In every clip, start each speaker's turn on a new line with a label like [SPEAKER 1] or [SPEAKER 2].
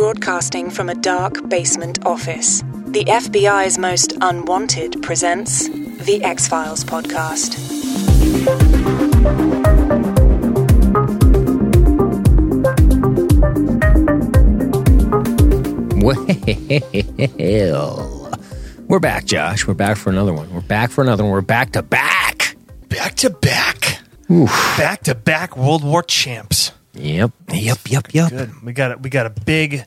[SPEAKER 1] broadcasting from a dark basement office. The FBI's Most Unwanted presents the X Files podcast.
[SPEAKER 2] Well, we're back, Josh. We're back for another one. We're back for another one. We're back to back.
[SPEAKER 3] back to back, back to back World War champs.
[SPEAKER 2] Yep. Yep. Yep. Yep.
[SPEAKER 3] Good. We got a, we got a big,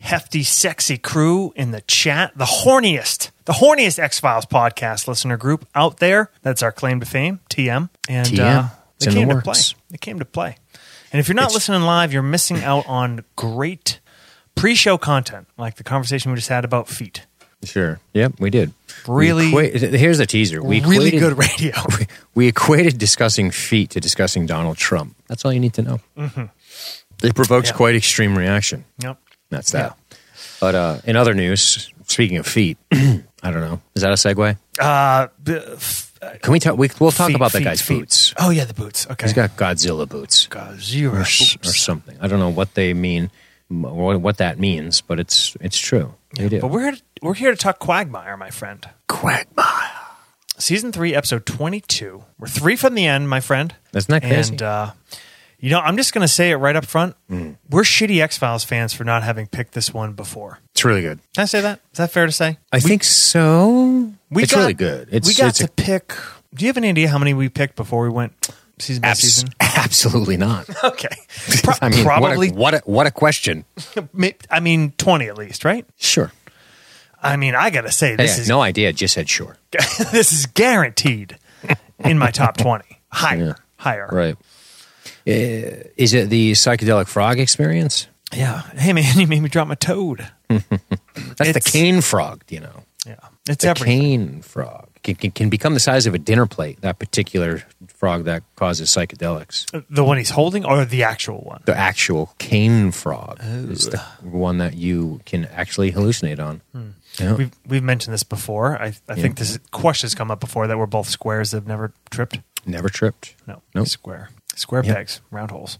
[SPEAKER 3] hefty, sexy crew in the chat. The horniest, the horniest X Files podcast listener group out there. That's our claim to fame, TM. And
[SPEAKER 2] TM.
[SPEAKER 3] Uh,
[SPEAKER 2] It's
[SPEAKER 3] they
[SPEAKER 2] in the
[SPEAKER 3] came to
[SPEAKER 2] works.
[SPEAKER 3] play. They came to play. And if you're not listening live, you're missing out on great pre-show content, like the conversation we just had about feet.
[SPEAKER 2] Sure. Yep. We did.
[SPEAKER 3] Really-
[SPEAKER 2] We equa- here's the teaser. We
[SPEAKER 3] really
[SPEAKER 2] equated-
[SPEAKER 3] good radio.
[SPEAKER 2] We, we equated discussing feet to discussing Donald Trump. That's all you need to know. It provokes
[SPEAKER 3] Yeah.
[SPEAKER 2] quite extreme reaction.
[SPEAKER 3] Yep.
[SPEAKER 2] That's that. But uh, in other news, speaking of feet, I don't know. Is that a segue?
[SPEAKER 3] Uh, f-
[SPEAKER 2] Can we talk? We, we'll talk
[SPEAKER 3] feet,
[SPEAKER 2] about that
[SPEAKER 3] feet,
[SPEAKER 2] guy's
[SPEAKER 3] feet.
[SPEAKER 2] boots.
[SPEAKER 3] Oh yeah, the boots. Okay.
[SPEAKER 2] He's got Godzilla boots.
[SPEAKER 3] Godzilla
[SPEAKER 2] or, s- or something. I don't know what they mean, or what that means, but it's it's true. They do.
[SPEAKER 3] But we're we're here to talk Quagmire, my friend.
[SPEAKER 2] Quagmire.
[SPEAKER 3] Season three, episode twenty-two. We're three from the end, my friend.
[SPEAKER 2] Isn't that crazy?
[SPEAKER 3] And uh, you know, I'm just going to say it right up front.
[SPEAKER 2] Mm.
[SPEAKER 3] We're shitty X Files fans for not having picked this one before.
[SPEAKER 2] It's really good.
[SPEAKER 3] Can I say that? Is that fair to say?
[SPEAKER 2] I think so.
[SPEAKER 3] We
[SPEAKER 2] it's
[SPEAKER 3] got-
[SPEAKER 2] really good. It's
[SPEAKER 3] we got
[SPEAKER 2] it's
[SPEAKER 3] to
[SPEAKER 2] a-
[SPEAKER 3] pick. Do you have any idea how many we picked before we went season by season?
[SPEAKER 2] absolutely not.
[SPEAKER 3] Okay, Pro-
[SPEAKER 2] I mean,
[SPEAKER 3] probably.
[SPEAKER 2] what a, what a, what a question.
[SPEAKER 3] I mean, twenty at least, right?
[SPEAKER 2] Sure.
[SPEAKER 3] I mean, I got to say,
[SPEAKER 2] Hey,
[SPEAKER 3] this is
[SPEAKER 2] no idea. Just said sure.
[SPEAKER 3] this is guaranteed in my top twenty. Higher,
[SPEAKER 2] Yeah.
[SPEAKER 3] higher.
[SPEAKER 2] Right. Uh, is it the psychedelic frog experience?
[SPEAKER 3] Yeah. Hey man, you made me drop my toad.
[SPEAKER 2] That's the cane frog. You know.
[SPEAKER 3] Yeah. It's
[SPEAKER 2] the
[SPEAKER 3] everything.
[SPEAKER 2] cane frog can, can, can become the size of a dinner plate. That particular frog that causes psychedelics.
[SPEAKER 3] The one he's holding or the actual one?
[SPEAKER 2] The actual cane frog is the one that you can actually hallucinate on. Yeah.
[SPEAKER 3] We've we've mentioned this before. I I think this question's come up before that we're both squares that have never tripped.
[SPEAKER 2] Never tripped.
[SPEAKER 3] No.
[SPEAKER 2] Nope.
[SPEAKER 3] Square. Square
[SPEAKER 2] Yep.
[SPEAKER 3] pegs, round holes.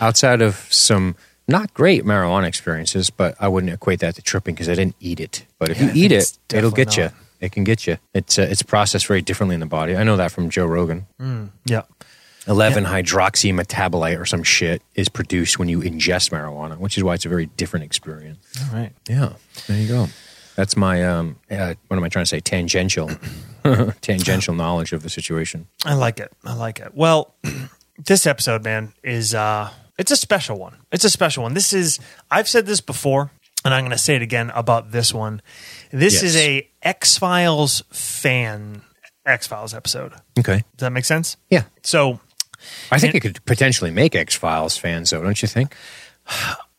[SPEAKER 2] Outside of some not great marijuana experiences, but I wouldn't equate that to tripping because I didn't eat it. But if
[SPEAKER 3] Yeah,
[SPEAKER 2] you eat it, it'll get you. It can get you. It's uh, it's processed very differently in the body. I know that from Joe Rogan.
[SPEAKER 3] Yeah.
[SPEAKER 2] 11 hydroxy metabolite or some shit is produced when you ingest marijuana, which is why it's a very different experience.
[SPEAKER 3] All right.
[SPEAKER 2] Yeah, there you go. That's my um. Uh, what am I trying to say? Tangential, tangential knowledge of the situation.
[SPEAKER 3] I like it. I like it. Well, this episode, man, is uh it's a special one. It's a special one. This is I've said this before, and I'm gonna say it again about this one. This
[SPEAKER 2] Yes.
[SPEAKER 3] is a X Files fan X Files episode.
[SPEAKER 2] Okay.
[SPEAKER 3] Does that make sense?
[SPEAKER 2] Yeah,
[SPEAKER 3] So
[SPEAKER 2] I think it could potentially make X Files fans, though, don't you think?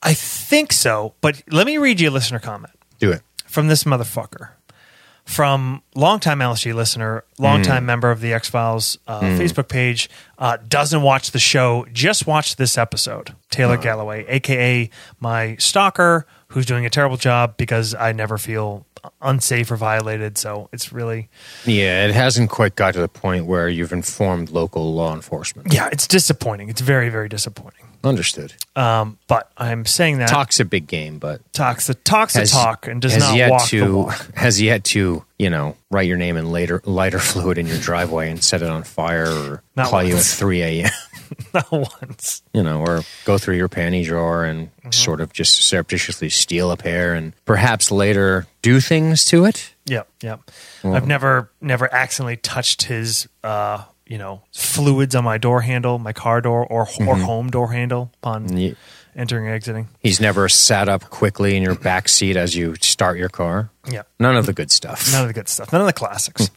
[SPEAKER 3] I think so, but let me read you a listener comment.
[SPEAKER 2] Do it.
[SPEAKER 3] From this motherfucker. From longtime LSG listener, longtime member of the X Files uh, Facebook page, uh, doesn't watch the show, just watched this episode. Taylor Galloway, aka my stalker, who's doing a terrible job because I never feel unsafe or violated. So it's really,
[SPEAKER 2] Yeah, it hasn't quite got to the point where you've informed local law enforcement.
[SPEAKER 3] yeah, it's disappointing. It's very, very disappointing.
[SPEAKER 2] Understood.
[SPEAKER 3] Um, but I'm saying that
[SPEAKER 2] Talk's a big game, but
[SPEAKER 3] talks the talks
[SPEAKER 2] has,
[SPEAKER 3] talk and does not
[SPEAKER 2] yet
[SPEAKER 3] walk
[SPEAKER 2] to
[SPEAKER 3] the walk.
[SPEAKER 2] has yet to you know write your name in later lighter fluid in your driveway and set it on fire or
[SPEAKER 3] Not
[SPEAKER 2] call you at three a.m.
[SPEAKER 3] Not once.
[SPEAKER 2] you know, or go through your panty drawer and
[SPEAKER 3] Mm-hmm.
[SPEAKER 2] sort of just surreptitiously steal a pair and perhaps later do things to it.
[SPEAKER 3] Yep, yep. I've never never accidentally touched his uh, you know, fluids on my door handle, my car door or or mm-hmm. home door handle upon
[SPEAKER 2] Ye-
[SPEAKER 3] entering and exiting.
[SPEAKER 2] He's never sat up quickly in your back seat as you start your car.
[SPEAKER 3] Yeah.
[SPEAKER 2] None of the good stuff.
[SPEAKER 3] None of the good stuff. None of the classics.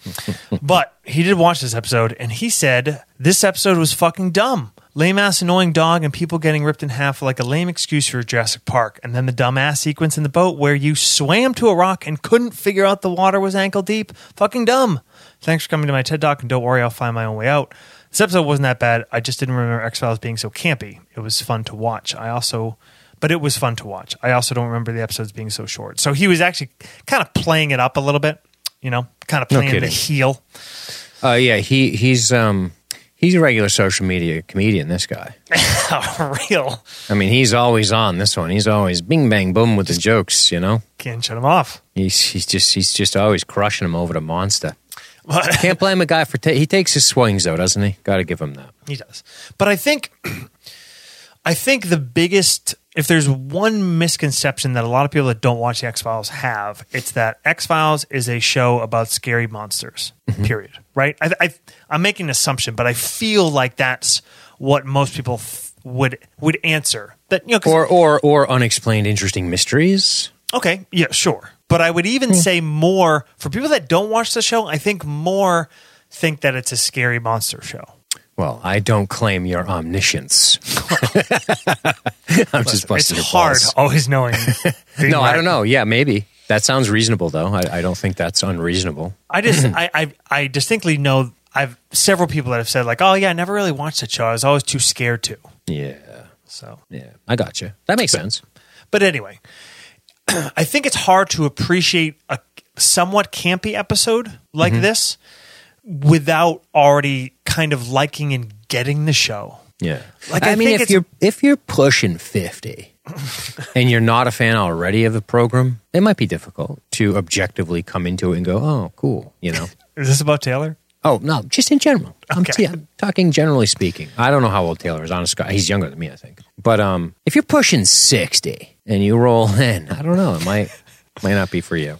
[SPEAKER 3] but he did watch this episode and he said this episode was fucking dumb. Lame ass annoying dog and people getting ripped in half like a lame excuse for Jurassic Park. And then the dumbass sequence in the boat where you swam to a rock and couldn't figure out the water was ankle deep. Fucking dumb. Thanks for coming to my TED Talk and don't worry, I'll find my own way out. This episode wasn't that bad. I just didn't remember X Files being so campy. It was fun to watch. I also but it was fun to watch. I also don't remember the episodes being so short. So he was actually kind of playing it up a little bit, you know, kind of
[SPEAKER 2] No
[SPEAKER 3] playing the
[SPEAKER 2] kidding.
[SPEAKER 3] heel.
[SPEAKER 2] Uh, yeah, he he's um He's a regular social media comedian. This guy.
[SPEAKER 3] Real.
[SPEAKER 2] I mean, he's always on this one. He's always bing bang boom with the jokes. You know,
[SPEAKER 3] Can't shut him off.
[SPEAKER 2] he's he's just he's just always crushing him over the monster.
[SPEAKER 3] But
[SPEAKER 2] Can't blame a guy for ta- he takes his swings though, doesn't he? Got to give him that.
[SPEAKER 3] he does. But I think I think the biggest if there's one misconception that a lot of people that don't watch the X Files have, it's that X Files is a show about scary monsters. Mm-hmm. Period. Right? I, I, I'm making an assumption, but I feel like that's what most people th- would would answer. That you know, 'cause-
[SPEAKER 2] Or or or unexplained interesting mysteries.
[SPEAKER 3] Okay, yeah, sure. But I would even hmm. say more for people that don't watch the show, I think more think that it's a scary monster show.
[SPEAKER 2] Well, I don't claim your omniscience. I'm just
[SPEAKER 3] It's
[SPEAKER 2] busting your
[SPEAKER 3] hard
[SPEAKER 2] balls.
[SPEAKER 3] always knowing. being
[SPEAKER 2] No, I don't know. Yeah, maybe that sounds reasonable though. I, I don't think that's unreasonable.
[SPEAKER 3] I just I, I I distinctly know I've several people that have said like, oh yeah, I never really watched the show. I was always too scared to.
[SPEAKER 2] Yeah,
[SPEAKER 3] So
[SPEAKER 2] yeah, I got you. That makes sense.
[SPEAKER 3] But anyway, I think it's hard to appreciate a somewhat campy episode like
[SPEAKER 2] Mm-hmm.
[SPEAKER 3] this without already kind of liking and getting the show.
[SPEAKER 2] Yeah,
[SPEAKER 3] Like,
[SPEAKER 2] I,
[SPEAKER 3] I
[SPEAKER 2] mean, if you're if you're pushing fifty and you're not a fan already of the program, it might be difficult to objectively come into it and go, "Oh, cool," you know.
[SPEAKER 3] Is this about Taylor?
[SPEAKER 2] Oh no, just in general. I'm,
[SPEAKER 3] Okay.
[SPEAKER 2] yeah, I'm talking generally speaking. I don't know how old Taylor is. Honest, he's younger than me, I think. But um, if you're pushing sixty and you roll in, I don't know. It might might not be for you.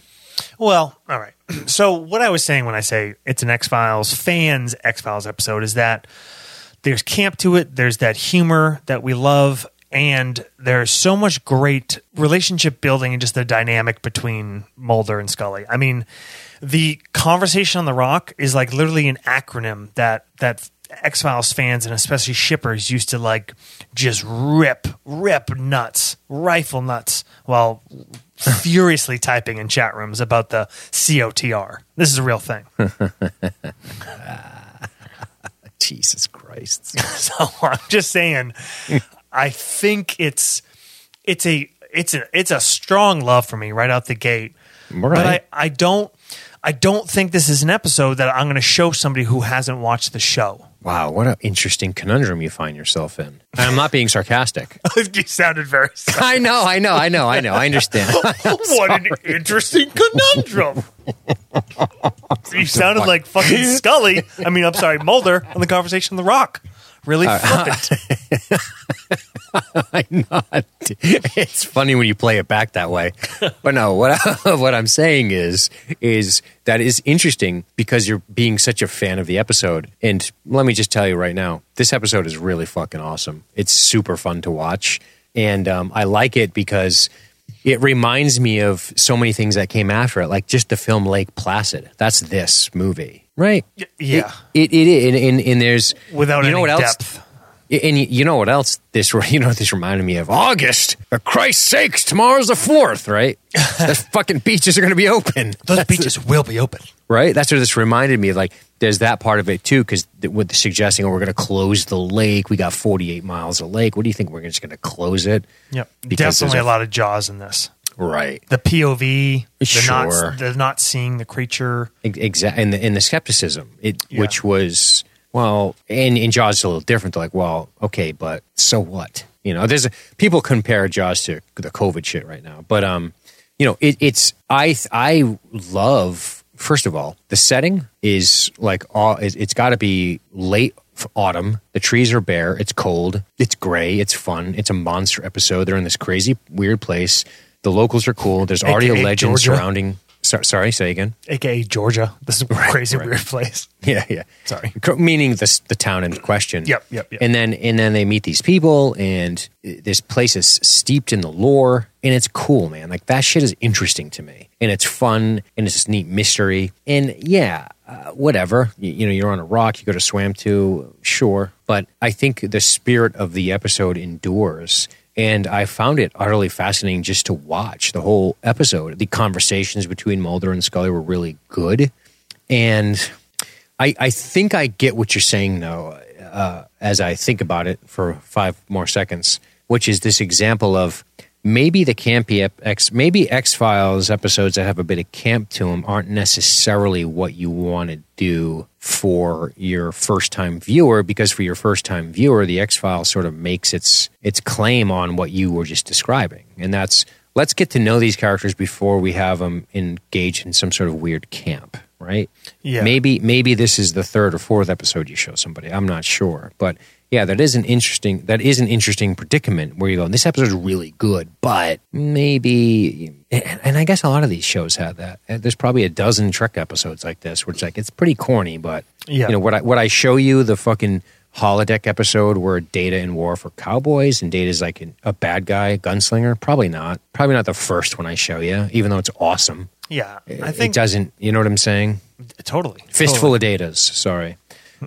[SPEAKER 3] Well, all right. So what I was saying when I say it's an X Files fans X Files episode is that there's camp to it. There's that humor that we love, and there's so much great relationship building and just the dynamic between Mulder and Scully. I mean, the conversation on the rock is like literally an acronym that that X Files fans and especially shippers used to like just rip, rip nuts, rifle nuts while furiously typing in chat rooms about the COTR. This is a real thing.
[SPEAKER 2] Jesus Christ.
[SPEAKER 3] so I'm just saying, I think it's it's a it's a it's a strong love for me right out the gate. But I, I don't I don't think this is an episode that I'm going to show somebody who hasn't watched the show.
[SPEAKER 2] Wow, what an interesting conundrum you find yourself in. And I'm not being sarcastic.
[SPEAKER 3] you sounded very.
[SPEAKER 2] I know, I know, I know, I know. I understand.
[SPEAKER 3] what an interesting conundrum. you sounded like fucking Scully. I mean, I'm sorry, Mulder on the conversation on the rock. Really flippant.
[SPEAKER 2] I'm not. It's funny when you play it back that way. But no, what I, what I'm saying is is that is interesting because you're being such a fan of the episode. And let me just tell you right now, this episode is really fucking awesome. It's super fun to watch, and um, I like it because it reminds me of so many things that came after it, like just the film Lake Placid. That's this movie, right?
[SPEAKER 3] yeah.
[SPEAKER 2] It it, it and, and, and there's
[SPEAKER 3] Without
[SPEAKER 2] you
[SPEAKER 3] any
[SPEAKER 2] know what else?
[SPEAKER 3] depth.
[SPEAKER 2] And you- you know what else? This you know this reminded me of August. For Christ's sakes, tomorrow's the fourth, right? the fucking beaches are going to be open,
[SPEAKER 3] Those beaches will be open.
[SPEAKER 2] right? That's what this reminded me of. Like, there's that part of it too, because with the suggesting, oh, we're going to close the lake. We got 48 miles of lake. What do you think? We're just going to close it?
[SPEAKER 3] Yep.
[SPEAKER 2] Because
[SPEAKER 3] Definitely
[SPEAKER 2] there's
[SPEAKER 3] a lot of jaws in this.
[SPEAKER 2] Right.
[SPEAKER 3] The POV,
[SPEAKER 2] Sure.
[SPEAKER 3] not they're not seeing the creature.
[SPEAKER 2] Exactly. And the, and the skepticism, it,
[SPEAKER 3] Yeah.
[SPEAKER 2] which was, well, and, and Jaws is a little different. They're like, well, okay, but so what? You know, there's a, people compare Jaws to the COVID shit right now, but um, you know, it, it's I I love first of all the setting is like all it, it's got to be late autumn. The trees are bare. It's cold. It's gray. It's fun. It's a monster episode. They're in this crazy weird place. The locals are cool. There's already a legend
[SPEAKER 3] Georgia.
[SPEAKER 2] surrounding. So, sorry, say again.
[SPEAKER 3] AKA Georgia. This is a crazy
[SPEAKER 2] right.
[SPEAKER 3] weird place.
[SPEAKER 2] Yeah, yeah.
[SPEAKER 3] Sorry.
[SPEAKER 2] Meaning the the town in question.
[SPEAKER 3] Yep, yep, yep.
[SPEAKER 2] And then and then they meet these people, and uh, this place is steeped in the lore, and it's cool, man. Like that shit is interesting to me, and it's fun, and it's this neat mystery, and yeah, uh, whatever. You, you know, you're on a rock, you go to swam to, sure, but I think the spirit of the episode endures. And I found it utterly fascinating just to watch the whole episode. The conversations between Mulder and Scully were really good. And I, I think I get what you're saying, though, uh, as I think about it for five more seconds, which is this example of maybe the campy ep- X, maybe X Files episodes that have a bit of camp to them aren't necessarily what you want to do for your first time viewer because for your first time viewer the X Files sort of makes its its claim on what you were just describing. And that's let's get to know these characters before we have them engage in some sort of weird camp right?
[SPEAKER 3] Yeah.
[SPEAKER 2] maybe maybe this is the third or fourth episode you show somebody. I'm not sure. But yeah that is an interesting that is an interesting predicament where you go this episode is really good but maybe and, and i guess a lot of these shows have that uh, there's probably a dozen trek episodes like this which like it's pretty corny but
[SPEAKER 3] Yeah.
[SPEAKER 2] you know what i what i show you the fucking holodeck episode where data and Worf for cowboys and data's like an, a bad guy gunslinger probably not probably not the first one i show you even though it's awesome
[SPEAKER 3] Yeah, I think it
[SPEAKER 2] doesn't you know what i'm saying
[SPEAKER 3] totally
[SPEAKER 2] fistful of datas. Sorry.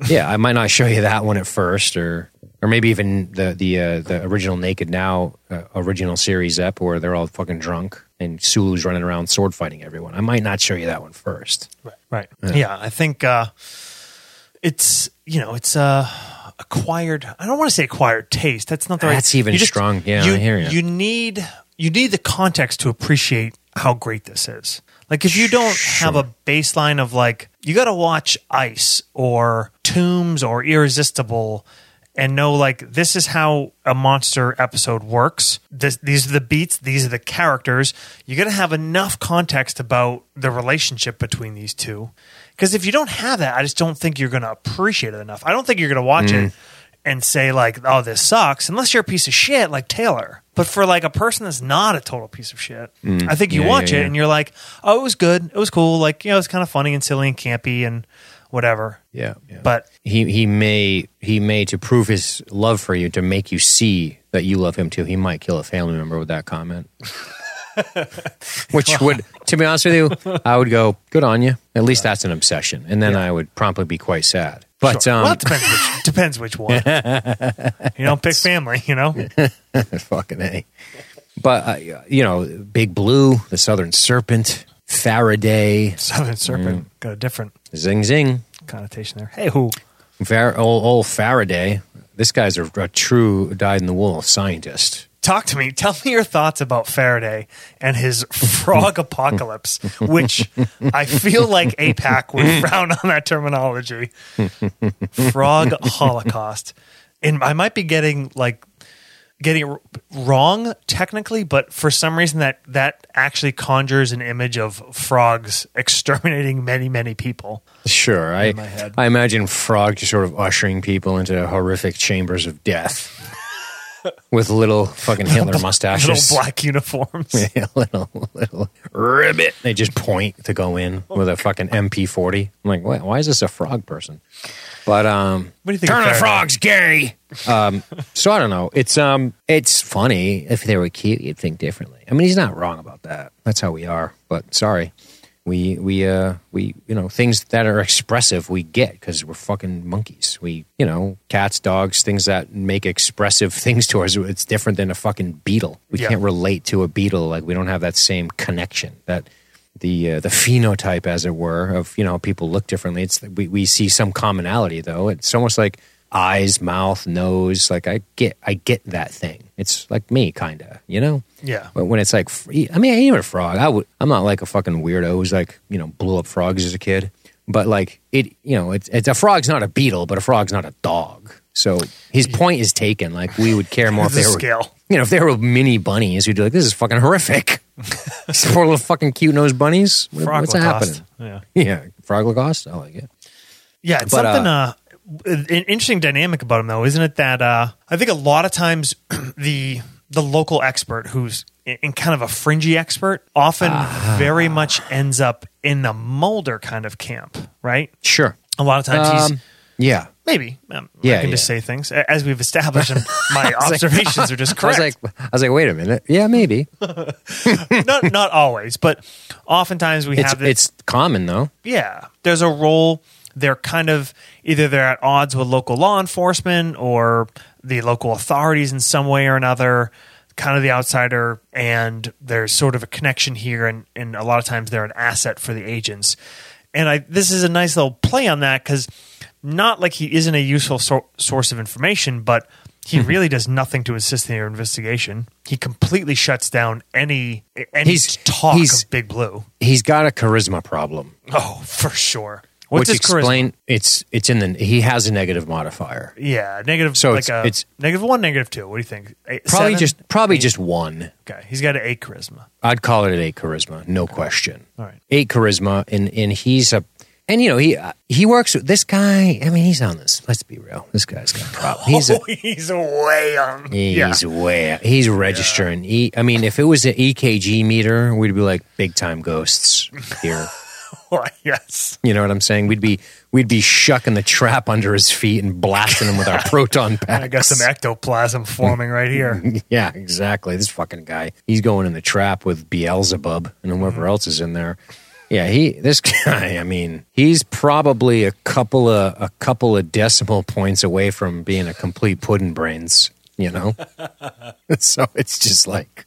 [SPEAKER 2] Yeah, I might not show you that one at first, or or maybe even the the uh, the original Naked Now uh, original series ep where they're all fucking drunk and Sulu's running around sword fighting everyone. I might not show you that one first.
[SPEAKER 3] Right. Right. Yeah. I think uh, it's you know it's uh, acquired. I don't want to say acquired taste. That's not the right.
[SPEAKER 2] That's even
[SPEAKER 3] you
[SPEAKER 2] strong. Yeah, I hear ya.
[SPEAKER 3] You need you need the context to appreciate how great this is. Like if you don't have a baseline of like you got to watch Ice or Tombs or Irresistible and know like this is how a monster episode works. This, these are the beats, these are the characters. You got to have enough context about the relationship between these two. Because if you don't have that, I just don't think you're going to appreciate it enough. I don't think you're going to watch
[SPEAKER 2] Mm.
[SPEAKER 3] it and say like, "Oh, this sucks," unless you're a piece of shit like Taylor. But for like a person that's not a total piece of shit, I think you
[SPEAKER 2] Mm. Yeah,
[SPEAKER 3] watch
[SPEAKER 2] yeah,
[SPEAKER 3] it
[SPEAKER 2] yeah.
[SPEAKER 3] and you're like, "Oh, it was good. It was cool. Like, you know, it's kind of funny and silly and campy and whatever."
[SPEAKER 2] Yeah, yeah.
[SPEAKER 3] But
[SPEAKER 2] he he may he may to prove his love for you to make you see that you love him too. He might kill a family member with that comment. Which would, to be honest with you, I would go, good on you. At least that's an obsession, and then I would promptly be quite sad. But
[SPEAKER 3] Sure.
[SPEAKER 2] um,
[SPEAKER 3] well, it depends which depends which one. you don't pick family, you know.
[SPEAKER 2] fucking a. But uh, you know, Big Blue, the Southern Serpent, Faraday,
[SPEAKER 3] Southern Serpent
[SPEAKER 2] Mm.
[SPEAKER 3] got a different
[SPEAKER 2] Zing Zing,
[SPEAKER 3] connotation there. Hey, who?
[SPEAKER 2] Far- old, old Faraday. This guy's a, a true dyed in the wool scientist.
[SPEAKER 3] Talk to me. Tell me your thoughts about Faraday and his frog apocalypse, which I feel like AIPAC would frown on that terminology. Frog holocaust. And I might be getting like getting it wrong technically, but for some reason that that actually conjures an image of frogs exterminating many, many people.
[SPEAKER 2] Sure, I. I imagine Frog just sort of ushering people into horrific chambers of death with little fucking Hitler mustaches.
[SPEAKER 3] Little black uniforms.
[SPEAKER 2] Yeah, little little ribbit. They just point to go in with a fucking MP40. I'm like, what? Why is this a frog person? But um,
[SPEAKER 3] What do you think
[SPEAKER 2] Turn
[SPEAKER 3] of
[SPEAKER 2] the frogs gay. Um, so I don't know. It's um, it's funny. If they were cute, you'd think differently. I mean, he's not wrong about that. That's how we are. But sorry, we we uh we you know things that are expressive we get because we're fucking monkeys. We you know cats, dogs, things that make expressive things to us. It's different than a fucking beetle. We
[SPEAKER 3] Yeah.
[SPEAKER 2] can't relate to a beetle. Like we don't have that same connection. That the uh, the phenotype, as it were, of you know people look differently. It's we we see some commonality though. It's almost like eyes, mouth, nose. Like I get I get that thing. It's like me, kind of. You know.
[SPEAKER 3] Yeah.
[SPEAKER 2] But when it's like, I mean, even a frog, I would. I'm not like a fucking weirdo who's like, you know, blew up frogs as a kid. But like it, you know, it's, it's a frog's not a beetle, but a frog's not a dog. So his point is taken. Like we would care more if
[SPEAKER 3] There's
[SPEAKER 2] they were,
[SPEAKER 3] scale.
[SPEAKER 2] you know, if they were mini bunnies, we'd be like, this is fucking horrific. These poor little fucking cute nose bunnies. What-
[SPEAKER 3] Frog
[SPEAKER 2] what's
[SPEAKER 3] Lacoste.
[SPEAKER 2] happening?
[SPEAKER 3] Yeah.
[SPEAKER 2] Yeah, frog Lacoste. I like it.
[SPEAKER 3] Yeah, it's
[SPEAKER 2] But,
[SPEAKER 3] something. Uh, an interesting dynamic about him, though, isn't it? That uh, I think a lot of times the the local expert, who's in in kind of a fringy expert, often
[SPEAKER 2] Ah.
[SPEAKER 3] very much ends up in the Mulder kind of camp, right?
[SPEAKER 2] Sure.
[SPEAKER 3] A lot of times he's
[SPEAKER 2] Um, yeah.
[SPEAKER 3] maybe. Um,
[SPEAKER 2] Yeah,
[SPEAKER 3] I can just say things as we've established, and my observations are just
[SPEAKER 2] I was like, I was like, wait a minute. Yeah, maybe.
[SPEAKER 3] not not always, but oftentimes we
[SPEAKER 2] It's
[SPEAKER 3] have this.
[SPEAKER 2] it's common though.
[SPEAKER 3] yeah there's a role they're kind of either they're at odds with local law enforcement or the local authorities in some way or another kind of the outsider and there's sort of a connection here and, and a lot of times they're an asset for the agents and i this is a nice little play on that because not like he isn't a useful sor- source of information but He hmm. really does nothing to assist in their investigation. He completely shuts down any any
[SPEAKER 2] He's-
[SPEAKER 3] talk
[SPEAKER 2] he's-
[SPEAKER 3] of Big Blue.
[SPEAKER 2] He's got a charisma problem.
[SPEAKER 3] Oh, for sure. What's
[SPEAKER 2] which
[SPEAKER 3] his charisma?
[SPEAKER 2] explain it's it's in the he has a negative modifier.
[SPEAKER 3] Yeah, negative.
[SPEAKER 2] So
[SPEAKER 3] like
[SPEAKER 2] it's-
[SPEAKER 3] a,
[SPEAKER 2] it's-
[SPEAKER 3] negative one, negative two. What do you think? Eight,
[SPEAKER 2] Probably
[SPEAKER 3] seven?
[SPEAKER 2] just probably just one.
[SPEAKER 3] okay. He's got an eight charisma.
[SPEAKER 2] I'd call it an eight charisma, no question.
[SPEAKER 3] All right.
[SPEAKER 2] eight charisma, and and he's a and you know he uh, he works with this guy. I mean, he's on this. Let's be real. This guy's got a problem. He's a,
[SPEAKER 3] oh, he's way on. yeah.
[SPEAKER 2] he's way he's registering. He, I mean, if it was an EKG meter, we'd be like big time ghosts here.
[SPEAKER 3] yes.
[SPEAKER 2] You know what I'm saying? We'd be we'd be shucking the trap under his feet and blasting him with our proton packs.
[SPEAKER 3] I got some ectoplasm forming right here.
[SPEAKER 2] Yeah, exactly. This fucking guy. He's going in the trap with Beelzebub and whoever
[SPEAKER 3] Mm-hmm.
[SPEAKER 2] else is in there. Yeah, he this guy, I mean, he's probably a couple of a couple of decimal points away from being a complete pudding brains, you know? so it's just like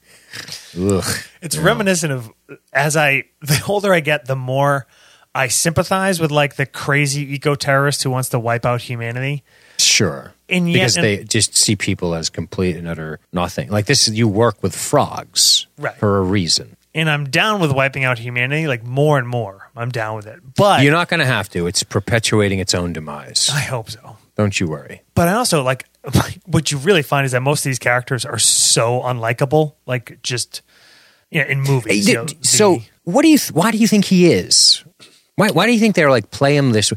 [SPEAKER 2] ugh.
[SPEAKER 3] It's reminiscent of as I the older I get, the more I sympathize with like the crazy eco terrorist who wants to wipe out humanity.
[SPEAKER 2] Sure.
[SPEAKER 3] And yet-
[SPEAKER 2] because
[SPEAKER 3] and-
[SPEAKER 2] they just see people as complete and utter nothing. Like this you work with frogs
[SPEAKER 3] Right.
[SPEAKER 2] for a reason.
[SPEAKER 3] And I'm down with wiping out humanity, like more and more. I'm down with it. But
[SPEAKER 2] You're not going to have to. It's perpetuating its own demise.
[SPEAKER 3] I hope so.
[SPEAKER 2] Don't you worry.
[SPEAKER 3] But I also like what you really find is that most of these characters are so unlikable, like just yeah, in movies.
[SPEAKER 2] Hey,
[SPEAKER 3] you know, the-
[SPEAKER 2] so what do you th- why do you think he is why, why do you think they're like play him this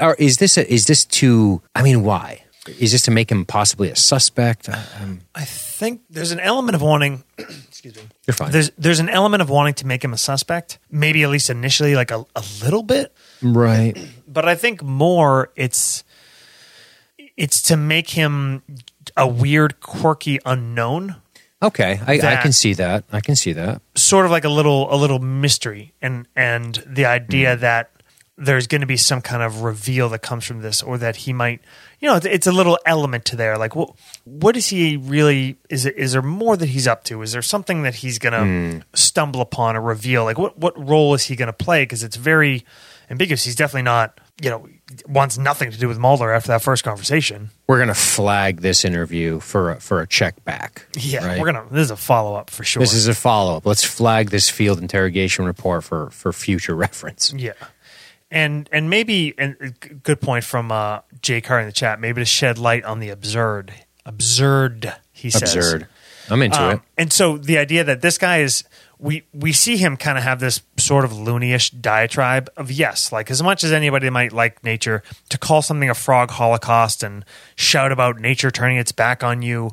[SPEAKER 2] are, is this a, is this to i mean why is this to make him possibly a suspect I-
[SPEAKER 3] I think there's an element of wanting. excuse me.
[SPEAKER 2] you're fine
[SPEAKER 3] There's there's an element of wanting to make him a suspect, maybe at least initially, like a, a little bit.
[SPEAKER 2] right
[SPEAKER 3] But I think more it's it's to make him a weird, quirky unknown,
[SPEAKER 2] okay I, I can see that i can see that
[SPEAKER 3] sort of like a little a little mystery, and and the idea hmm. that there's going to be some kind of reveal that comes from this, or that he might, you know, it's, it's a little element to there. Like, what what is he really? Is it is there more that he's up to? Is there something that he's going to hmm. stumble upon or reveal? Like, what what role is he going to play? Because it's very ambiguous. He's definitely not, you know, wants nothing to do with Mulder after that first conversation.
[SPEAKER 2] we're gonna flag this interview for a, for a check back
[SPEAKER 3] Yeah,
[SPEAKER 2] right?
[SPEAKER 3] we're gonna. This is a follow up for sure.
[SPEAKER 2] this is a follow-up let's flag this field interrogation report for for future reference
[SPEAKER 3] Yeah. And and maybe and a g- good point from uh, Jay Carr in the chat. Maybe to shed light on the absurd, absurd. He says
[SPEAKER 2] absurd i'm into
[SPEAKER 3] Um,
[SPEAKER 2] it.
[SPEAKER 3] and so the idea that this guy is we we see him kind of have this sort of loonyish diatribe of yes, like as much as anybody might like nature, to call something a frog holocaust and shout about nature turning its back on you,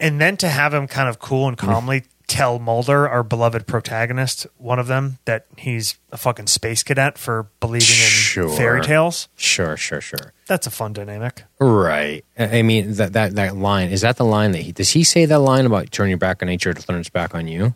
[SPEAKER 3] and then to have him kind of cool and calmly tell Mulder, our beloved protagonist, one of them, that he's a fucking space cadet for believing in
[SPEAKER 2] Sure.
[SPEAKER 3] fairy tales.
[SPEAKER 2] sure sure sure
[SPEAKER 3] That's a fun dynamic.
[SPEAKER 2] Right. I mean that that that line is that the line that he does he say that line about turn your back on nature to turn its back on you?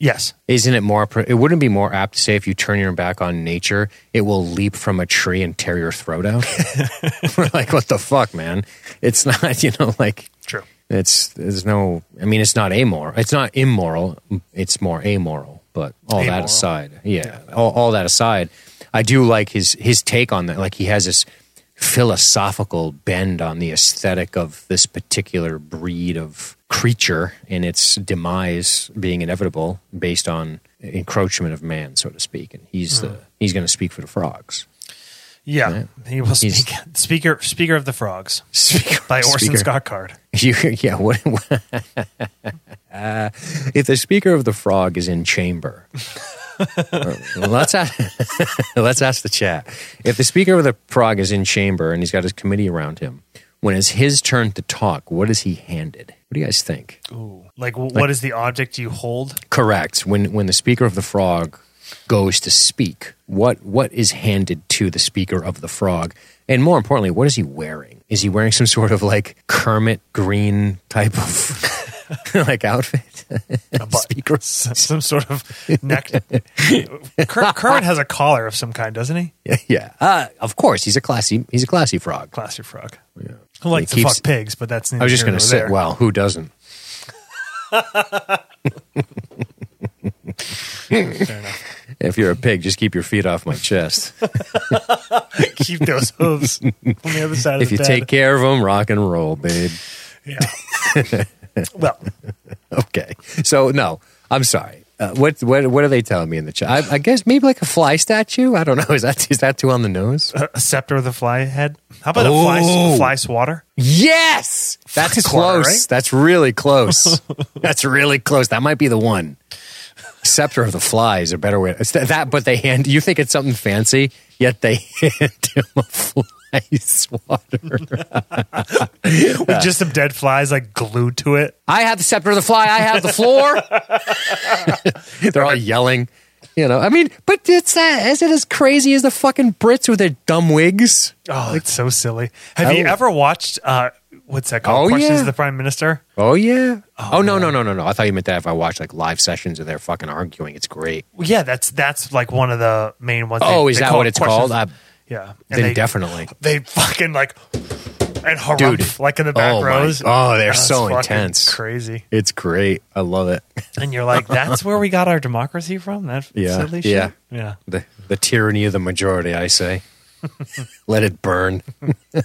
[SPEAKER 3] Yes.
[SPEAKER 2] Isn't it more? It wouldn't be more apt to say if you turn your back on nature, it will leap from a tree and tear your throat out. We're like, what the fuck, man? It's not, you know, like
[SPEAKER 3] True.
[SPEAKER 2] It's there's no. I mean, it's not amoral. It's not immoral. It's more amoral. But all that aside, yeah, All, all that aside, I do like his his take on that. Like he has this philosophical bend on the aesthetic of this particular breed of creature and its demise being inevitable based on encroachment of man, so to speak. And he's the hmm. he's going to speak for the frogs.
[SPEAKER 3] Yeah.
[SPEAKER 2] Right.
[SPEAKER 3] He will
[SPEAKER 2] He's-
[SPEAKER 3] speak. Speaker Speaker of the Frogs
[SPEAKER 2] Speaker,
[SPEAKER 3] by Orson
[SPEAKER 2] speaker-
[SPEAKER 3] Scott Card.
[SPEAKER 2] You, yeah. What, uh, if the speaker of the frog is in chamber, let's ask, let's ask the chat. If the speaker of the frog is in chamber and he's got his committee around him, when it's his turn to talk, what is he handed? What do you guys think?
[SPEAKER 3] Like, wh- what is the object you hold?
[SPEAKER 2] Correct. When when the speaker of the frog goes to speak, what what is handed to the speaker of the frog? And more importantly, what is he wearing? Is he wearing some sort of like Kermit green type of like outfit? speaker.
[SPEAKER 3] Some sort of neck. Ker- Kermit has a collar of some kind, doesn't he?
[SPEAKER 2] yeah. Uh, of course, he's a classy he's a classy frog.
[SPEAKER 3] Classy frog. Who likes to
[SPEAKER 2] keeps-
[SPEAKER 3] fuck pigs, but that's.
[SPEAKER 2] I was just going to say, well, who doesn't?
[SPEAKER 3] Fair enough.
[SPEAKER 2] If you're a pig, just keep your feet off my chest.
[SPEAKER 3] Keep those hooves on the other side
[SPEAKER 2] if
[SPEAKER 3] of
[SPEAKER 2] you
[SPEAKER 3] the
[SPEAKER 2] take care of them, rock and roll, babe.
[SPEAKER 3] Yeah. well,
[SPEAKER 2] Okay. So no, I'm sorry. Uh, what what what are they telling me in the chat? I, I guess maybe like a fly statue. I don't know. Is that is that too on the nose?
[SPEAKER 3] a scepter with a fly head. How about a
[SPEAKER 2] Oh.
[SPEAKER 3] fly, fly swatter?
[SPEAKER 2] Yes, that's
[SPEAKER 3] Fly swatter,
[SPEAKER 2] close.
[SPEAKER 3] right?
[SPEAKER 2] That's really close. that's really close. That might be the one. Scepter of the Fly is a better way. It's th- that, but they hand. You think it's something fancy, yet they hand him a fly swatter.
[SPEAKER 3] With just some dead flies like glued to it.
[SPEAKER 2] I have the scepter of the fly. I have the floor. They're all yelling. You know, I mean, but it's that. Is it as crazy as the fucking Brits with their dumb wigs?
[SPEAKER 3] Oh, it's so silly. Have you
[SPEAKER 2] Oh.
[SPEAKER 3] ever watched uh what's that called?
[SPEAKER 2] Oh,
[SPEAKER 3] Questions
[SPEAKER 2] yeah.
[SPEAKER 3] of the Prime Minister?
[SPEAKER 2] Oh yeah. Oh, oh no, no, no, no, no. I thought you meant that if I watched like live sessions of their fucking arguing, it's great.
[SPEAKER 3] Well, yeah, that's that's like one of the main ones.
[SPEAKER 2] Oh,
[SPEAKER 3] They-
[SPEAKER 2] is
[SPEAKER 3] they
[SPEAKER 2] that what it's
[SPEAKER 3] Questions-
[SPEAKER 2] called? I,
[SPEAKER 3] Yeah,
[SPEAKER 2] then definitely.
[SPEAKER 3] they fucking like and harumph
[SPEAKER 2] Dude.
[SPEAKER 3] like in the back
[SPEAKER 2] Oh, my-
[SPEAKER 3] rows.
[SPEAKER 2] oh, they're
[SPEAKER 3] That's
[SPEAKER 2] so intense.
[SPEAKER 3] crazy.
[SPEAKER 2] It's great. I love it.
[SPEAKER 3] And you're like, that's where we got our democracy from. That
[SPEAKER 2] Yeah,
[SPEAKER 3] silly shit.
[SPEAKER 2] yeah.
[SPEAKER 3] yeah.
[SPEAKER 2] The the tyranny of the majority, I say. Let it burn.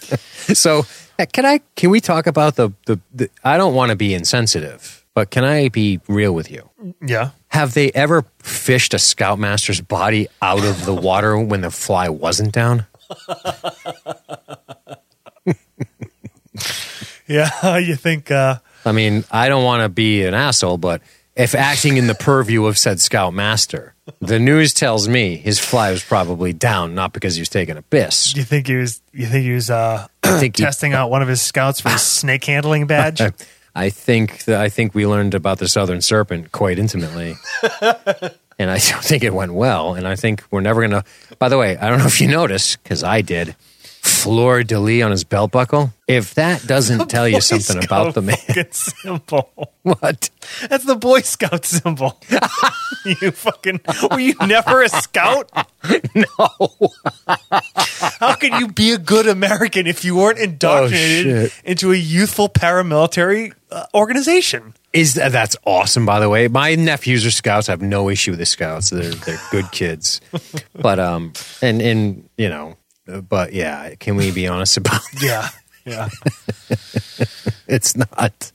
[SPEAKER 2] so, can I can we talk about the the, the I don't want to be insensitive, but can I be real with you?
[SPEAKER 3] Yeah.
[SPEAKER 2] Have they ever fished a scoutmaster's body out of the water when the fly wasn't down?
[SPEAKER 3] Yeah. you think uh
[SPEAKER 2] I mean, I don't want to be an asshole, but if acting in the purview of said scoutmaster, the news tells me his fly was probably down, not because he was taking a piss.
[SPEAKER 3] you think he was you think he was uh
[SPEAKER 2] I think he-
[SPEAKER 3] testing out one of his scouts for his snake handling badge?
[SPEAKER 2] I think that I think we learned about the southern serpent quite intimately. and I don't think it went well. And I think we're never going to. By the way, I don't know if you noticed, because I did. Fleur de lis on his belt buckle. If that doesn't tell you something
[SPEAKER 3] Scout
[SPEAKER 2] about the man,
[SPEAKER 3] symbol.
[SPEAKER 2] what?
[SPEAKER 3] That's the Boy Scout symbol. you fucking were you never a scout?
[SPEAKER 2] No.
[SPEAKER 3] How can you be a good American if you weren't indoctrinated
[SPEAKER 2] Oh,
[SPEAKER 3] into a youthful paramilitary uh, organization?
[SPEAKER 2] Is that, that's awesome? By the way, my nephews are scouts. I have no issue with the scouts. They're they're good kids. But um, and and you know, but yeah, can we be honest about?
[SPEAKER 3] Yeah, yeah.
[SPEAKER 2] It's not.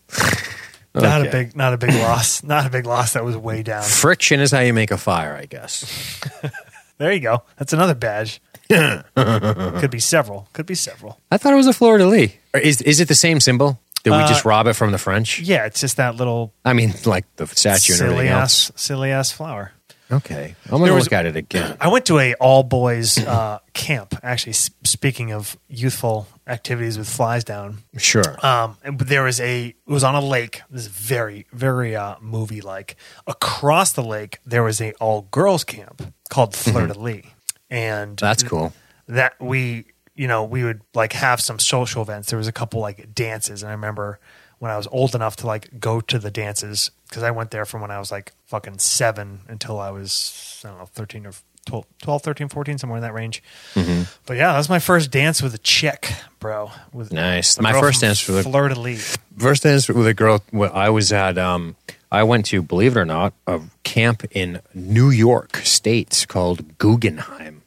[SPEAKER 3] Not a big, not a big loss. Not a big loss. That was way down.
[SPEAKER 2] Friction is how you make a fire, I guess.
[SPEAKER 3] There you go. That's another badge. Could be several. Could be several.
[SPEAKER 2] I thought it was a fleur de lis. Or is is it the same symbol? Did we
[SPEAKER 3] Uh,
[SPEAKER 2] just rob it from the French?
[SPEAKER 3] Yeah, it's just that little
[SPEAKER 2] I mean, like the statue and
[SPEAKER 3] silly
[SPEAKER 2] everything else.
[SPEAKER 3] ass, silly ass flower.
[SPEAKER 2] Okay, I'm gonna
[SPEAKER 3] was-
[SPEAKER 2] look at it again.
[SPEAKER 3] I went to a all boys uh, camp. Actually, speaking of youthful activities with flies down,
[SPEAKER 2] Sure.
[SPEAKER 3] um, and there was a it was on a lake. This is very very uh, movie like. Across the lake, there was a all girls camp called Fleur de Lis, and
[SPEAKER 2] That's cool.
[SPEAKER 3] that we you know we would like have some social events there was a couple like dances and i remember when i was old enough to like go to the dances because i went there from when i was like fucking seven until i was i don't know 13 or 12, 12 13 14 somewhere in that range
[SPEAKER 2] Mm-hmm.
[SPEAKER 3] but yeah that was my first dance with a chick bro with
[SPEAKER 2] Nice. My first dance with a-
[SPEAKER 3] fleur de lis
[SPEAKER 2] First dance with a girl. well, I was at. Um, I went to, believe it or not, a camp in New York State called Guggenheim,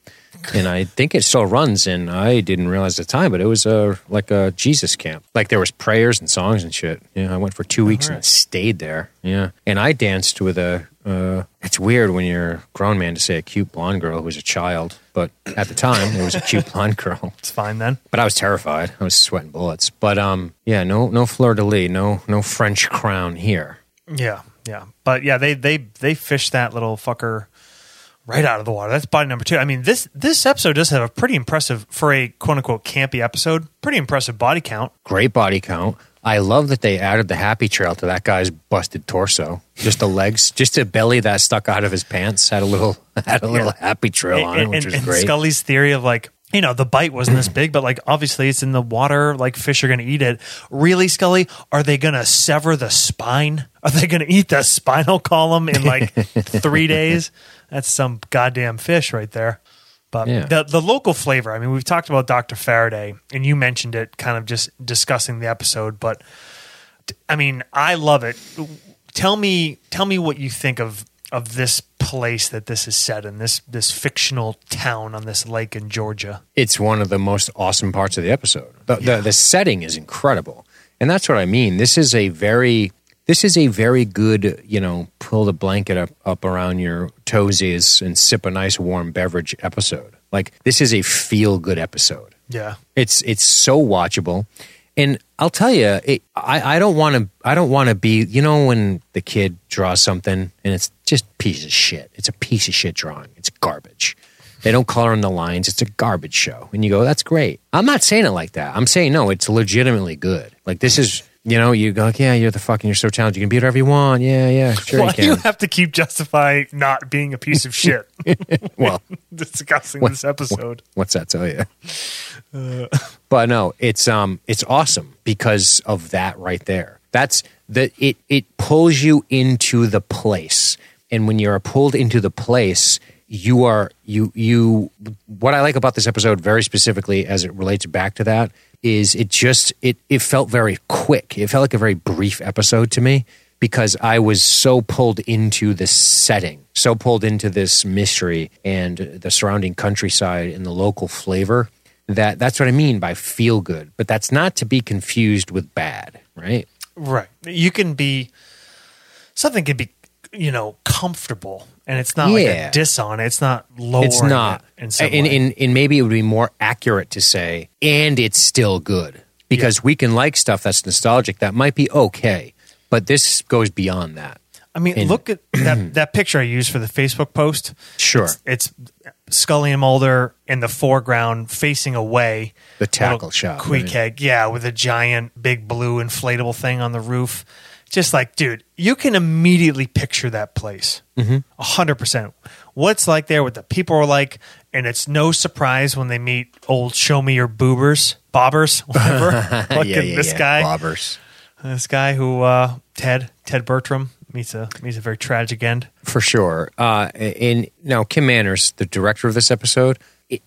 [SPEAKER 2] and I think it still runs. And I didn't realize the time, but it was a like a Jesus camp. Like there was prayers and songs and shit. Yeah, I went for two weeks and stayed there. Yeah, and I danced with a. Uh, it's weird when you're a grown man to say a cute blonde girl who was a child, but at the time it was a cute blonde girl.
[SPEAKER 3] it's fine then
[SPEAKER 2] But I was terrified. I was sweating bullets. But um, yeah, no, no fleur de lis, no, no French crown here.
[SPEAKER 3] Yeah, yeah, but yeah, they they they fished that little fucker right out of the water. That's body number two. I mean this this episode does have a pretty impressive for a quote unquote campy episode. Pretty impressive body count.
[SPEAKER 2] Great body count. I love that they added the happy trail to that guy's busted torso. Just the legs, just a belly that stuck out of his pants had a little had a little happy trail on it,
[SPEAKER 3] and,
[SPEAKER 2] which
[SPEAKER 3] and-
[SPEAKER 2] was
[SPEAKER 3] and
[SPEAKER 2] great.
[SPEAKER 3] Scully's theory of like you know the bite wasn't this big, but like obviously it's in the water. Like fish are going to eat it. Really, Scully? Are they going to sever the spine? Are they going to eat the spinal column in like three days? That's some goddamn fish right there. But
[SPEAKER 2] Yeah.
[SPEAKER 3] the the local flavor. I mean, we've talked about Dr. Faraday, and you mentioned it, kind of just discussing the episode. But I mean, I love it. Tell me, tell me what you think of of this place that this is set in this this fictional town on this lake in Georgia.
[SPEAKER 2] it's one of the most awesome parts of the episode. The, the, the setting is incredible. And that's what I mean. This is a very this is a very good, you know, pull the blanket up, up around your toesies and sip a nice warm beverage episode. Like this is a feel good episode.
[SPEAKER 3] Yeah.
[SPEAKER 2] It's it's so watchable, and I'll tell you, it, I I don't want to I don't want to be you know when the kid draws something and it's just piece of shit. It's a piece of shit drawing. It's garbage. They don't color in the lines. It's a garbage show, and you go, that's great. I'm not saying it like that. I'm saying no, it's legitimately good. Like this is. You know, you go like, yeah, you're the fucking, you're so talented. You can be whatever you want. Yeah, yeah, sure
[SPEAKER 3] Why
[SPEAKER 2] you
[SPEAKER 3] do you have to keep justifying not being a piece of shit
[SPEAKER 2] well,
[SPEAKER 3] discussing
[SPEAKER 2] What-
[SPEAKER 3] this episode?
[SPEAKER 2] What's that tell you? but no, it's um, it's awesome because of that right there. That's that it it pulls you into the place, and when you're pulled into the place, you are you you. What I like about this episode, very specifically as it relates back to that, is it just it it felt very quick. It felt like a very brief episode to me because I was so pulled into the setting, so pulled into this mystery and the surrounding countryside and the local flavor that that's what I mean by feel good. But that's not to be confused with bad, right?
[SPEAKER 3] Right. You can be something can be you know comfortable, and it's not like a diss on it. It's not lower.
[SPEAKER 2] it's not.
[SPEAKER 3] in
[SPEAKER 2] and,
[SPEAKER 3] way.
[SPEAKER 2] and, and maybe it would be more accurate to say, and it's still good. Because we can like stuff that's nostalgic that might be okay, but this goes beyond that.
[SPEAKER 3] I mean,
[SPEAKER 2] and-
[SPEAKER 3] look at that that picture I used for the Facebook post.
[SPEAKER 2] Sure.
[SPEAKER 3] It's, it's Scully and Mulder in the foreground facing away.
[SPEAKER 2] The tackle shot,
[SPEAKER 3] Queek
[SPEAKER 2] right.
[SPEAKER 3] yeah, with a giant big blue inflatable thing on the roof. Just like, dude, you can immediately picture that place.
[SPEAKER 2] Mm-hmm.
[SPEAKER 3] A hundred percent. What's like there, what the people are like, and it's no surprise when they meet old show me your boobers, bobbers, whatever. Look at this guy
[SPEAKER 2] Bobbers.
[SPEAKER 3] this guy who uh, Ted Ted Bertram meets a meets a very tragic end.
[SPEAKER 2] For sure. Uh, and now Kim Manners, the director of this episode,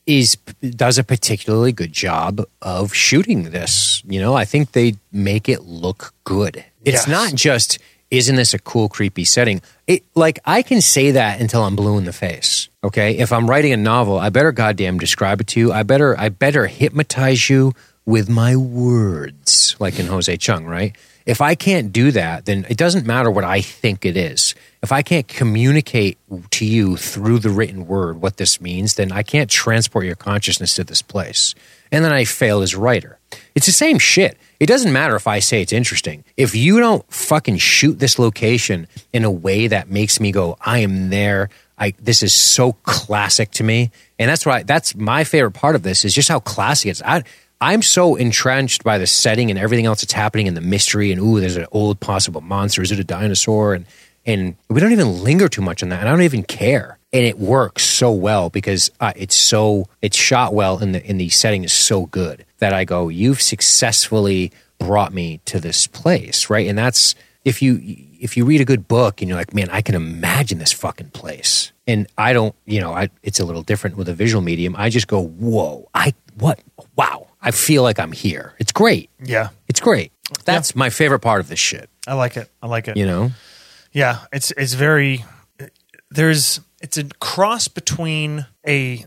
[SPEAKER 2] is does a particularly good job of shooting this. You know, I think they make it look good. It's
[SPEAKER 3] Yes.
[SPEAKER 2] not just isn't this a cool creepy setting? It like I can say that until I'm blue in the face. Okay? If I'm writing a novel, I better goddamn describe it to you. I better I better hypnotize you with my words, like in Jose Chung, right? If I can't do that, then it doesn't matter what I think it is. If I can't communicate to you through the written word what this means, then I can't transport your consciousness to this place. And then I fail as a writer. It's the same shit. It doesn't matter if I say it's interesting. If you don't fucking shoot this location in a way that makes me go, I am there. I, this is so classic to me. And that's why that's my favorite part of this is just how classic it is. I, I'm so entrenched by the setting and everything else that's happening and the mystery and ooh, there's an old possible monster. Is it a dinosaur? And and we don't even linger too much on that. And I don't even care. And it works so well because uh, it's so it's shot well and the in the setting is so good that I go, you've successfully brought me to this place, right? And that's if you if you read a good book and you're like, man, I can imagine this fucking place. And I don't, you know, I, it's a little different with a visual medium. I just go, whoa, I what? Wow, I feel like I'm here. It's great.
[SPEAKER 3] Yeah,
[SPEAKER 2] It's great. That's my favorite part of this shit.
[SPEAKER 3] I like it. I like it.
[SPEAKER 2] You know,
[SPEAKER 3] Yeah, it's it's very there's it's a cross between a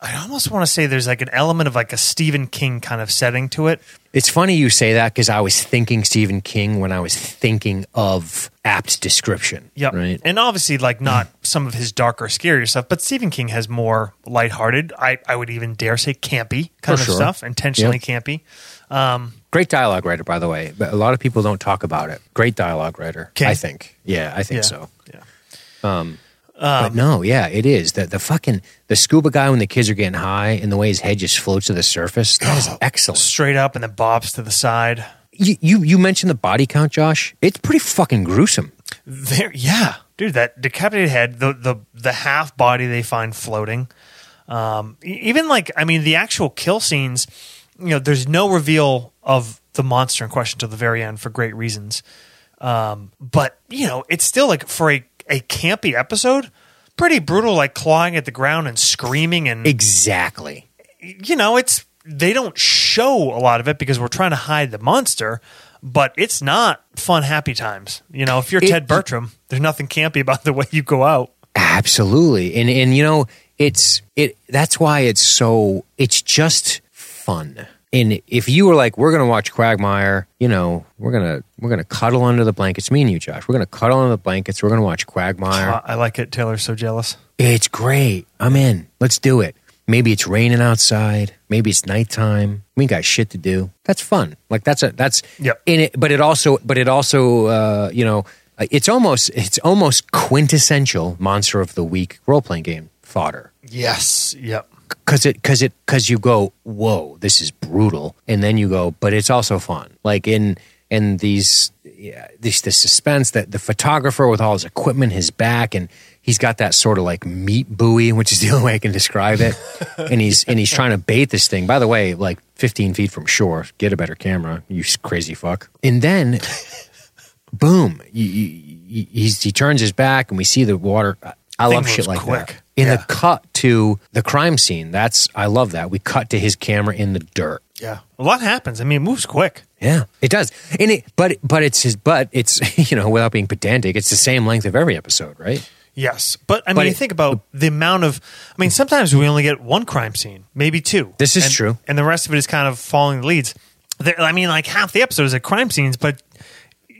[SPEAKER 3] I almost want to say there's like an element of like a Stephen King kind of setting to it.
[SPEAKER 2] it's funny you say that because I was thinking Stephen King when I was thinking of apt description.
[SPEAKER 3] Yeah,
[SPEAKER 2] Right.
[SPEAKER 3] And obviously, like not some of his darker, scarier stuff, but Stephen King has more lighthearted. I I would even dare say campy kind
[SPEAKER 2] For
[SPEAKER 3] of
[SPEAKER 2] sure.
[SPEAKER 3] stuff, intentionally campy.
[SPEAKER 2] Um, Great dialogue writer, by the way, but a lot of people don't talk about it. Great dialogue writer,
[SPEAKER 3] King?
[SPEAKER 2] I think. Yeah, I think
[SPEAKER 3] Yeah.
[SPEAKER 2] so.
[SPEAKER 3] Yeah.
[SPEAKER 2] But no, yeah, it is. The the fucking the scuba guy when the kids are getting high and the way his head just floats to the surface. That is excellent.
[SPEAKER 3] Straight up and then bobs to the side.
[SPEAKER 2] You, you you mentioned the body count, Josh. It's pretty fucking gruesome.
[SPEAKER 3] There, yeah, dude, that decapitated head, the the the half body they find floating. Um, even like, I mean, the actual kill scenes. You know, there's no reveal of the monster in question till the very end for great reasons. Um, but you know, it's still like for a a campy episode, pretty brutal. Like clawing at the ground and screaming and
[SPEAKER 2] Exactly.
[SPEAKER 3] you know, it's they don't show a lot of it because we're trying to hide the monster, but it's not fun, happy times. You know, if you're
[SPEAKER 2] It-
[SPEAKER 3] Ted Bertram, there's nothing campy about the way you go out.
[SPEAKER 2] Absolutely. And and you know, it's it that's why it's so it's just fun. And if you were like, we're gonna watch Quagmire, you know, we're gonna we're gonna cuddle under the blankets. Me and you, Josh, we're gonna cuddle under the blankets. We're gonna watch Quagmire.
[SPEAKER 3] I like it. Taylor's so jealous.
[SPEAKER 2] It's great. I'm in. Let's do it. Maybe it's raining outside. Maybe it's nighttime. We ain't got shit to do. That's fun. Like that's a that's
[SPEAKER 3] yeah.
[SPEAKER 2] in it. But it also but it also uh, you know it's almost it's almost quintessential monster of the week role playing game fodder
[SPEAKER 3] Yes. Yep.
[SPEAKER 2] Because it because it because you go whoa this is brutal and then you go but it's also fun. Like in in these yeah, this the suspense that the photographer with all his equipment his back and he's got that sort of like meat buoy which is the only way I can describe it. And he's and he's trying to bait this thing. By the way like 15 feet from shore get a better camera you crazy fuck. And then boom you, you, you- he turns his back and we see the water. I love shit like
[SPEAKER 3] quick.
[SPEAKER 2] that in
[SPEAKER 3] Yeah.
[SPEAKER 2] the cut to the crime scene. That's I love that. We cut to his camera in the dirt.
[SPEAKER 3] Yeah. A lot happens. I mean, it moves quick.
[SPEAKER 2] Yeah, it does. And it, but but it's his but it's you know without being pedantic, it's the same length of every episode, right?
[SPEAKER 3] Yes, but I mean,
[SPEAKER 2] But
[SPEAKER 3] you
[SPEAKER 2] it-
[SPEAKER 3] think about the amount of. I mean, sometimes we only get one crime scene, maybe two.
[SPEAKER 2] This is
[SPEAKER 3] And-
[SPEAKER 2] true.
[SPEAKER 3] and the rest of it is kind of following the leads. There, I mean, like half the episode is at crime scenes, but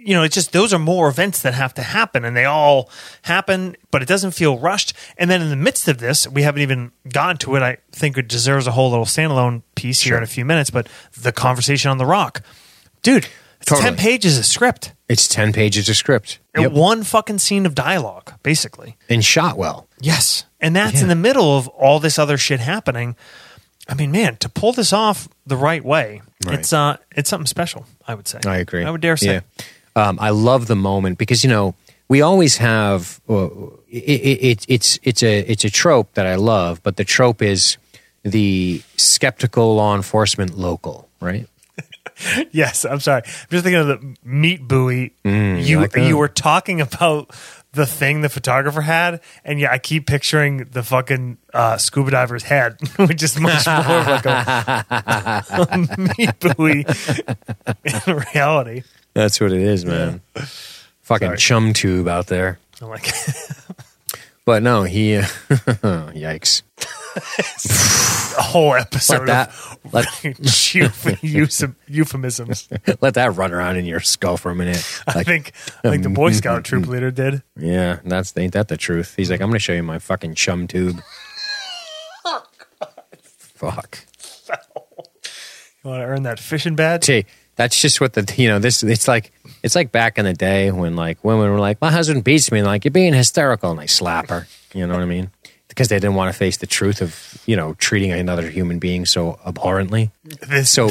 [SPEAKER 3] you know, it's just those are more events that have to happen, and they all happen, but it doesn't feel rushed. And then in the midst of this, we haven't even gotten to it. I think it deserves a whole little standalone piece here in a few minutes. But the conversation on the rock, dude, it's ten pages of script.
[SPEAKER 2] It's ten pages of script
[SPEAKER 3] And
[SPEAKER 2] Yep.
[SPEAKER 3] one fucking scene of dialogue, basically.
[SPEAKER 2] and shot well.
[SPEAKER 3] Yes. And that's
[SPEAKER 2] Yeah.
[SPEAKER 3] in the middle of all this other shit happening. I mean, man, to pull this off the right way,
[SPEAKER 2] Right.
[SPEAKER 3] it's uh it's something special, I would say.
[SPEAKER 2] I agree.
[SPEAKER 3] I would dare say.
[SPEAKER 2] Yeah. Um, I love the moment because you know we always have uh, it, it, it, it's it's a it's a trope that I love, but the trope is the skeptical law enforcement local, right?
[SPEAKER 3] Yes, I'm sorry. I'm just thinking of the meat buoy.
[SPEAKER 2] Mm, you
[SPEAKER 3] you
[SPEAKER 2] like
[SPEAKER 3] you were talking about the thing the photographer had, and yeah, I keep picturing the fucking uh, scuba diver's head, which is much more like a, a meat buoy in reality.
[SPEAKER 2] That's what it is, man. Fucking
[SPEAKER 3] Sorry.
[SPEAKER 2] chum tube out there.
[SPEAKER 3] Oh I'm like,
[SPEAKER 2] But no, he. yikes!
[SPEAKER 3] a whole episode
[SPEAKER 2] Let that
[SPEAKER 3] of
[SPEAKER 2] let,
[SPEAKER 3] euph- euphemisms.
[SPEAKER 2] let that run around in your skull for a minute.
[SPEAKER 3] I
[SPEAKER 2] Like,
[SPEAKER 3] think like the Boy Scout troop leader did.
[SPEAKER 2] yeah, that's ain't that the truth? He's like, I'm going to show you my fucking chum tube. Oh, Fuck.
[SPEAKER 3] You want to earn that fishing badge?
[SPEAKER 2] See, that's just what the you know this. It's like it's like back in the day when like women were like, my husband beats me, and like you're being hysterical, and they slap her. You know what I mean? Because they didn't want to face the truth of you know treating another human being so abhorrently. So,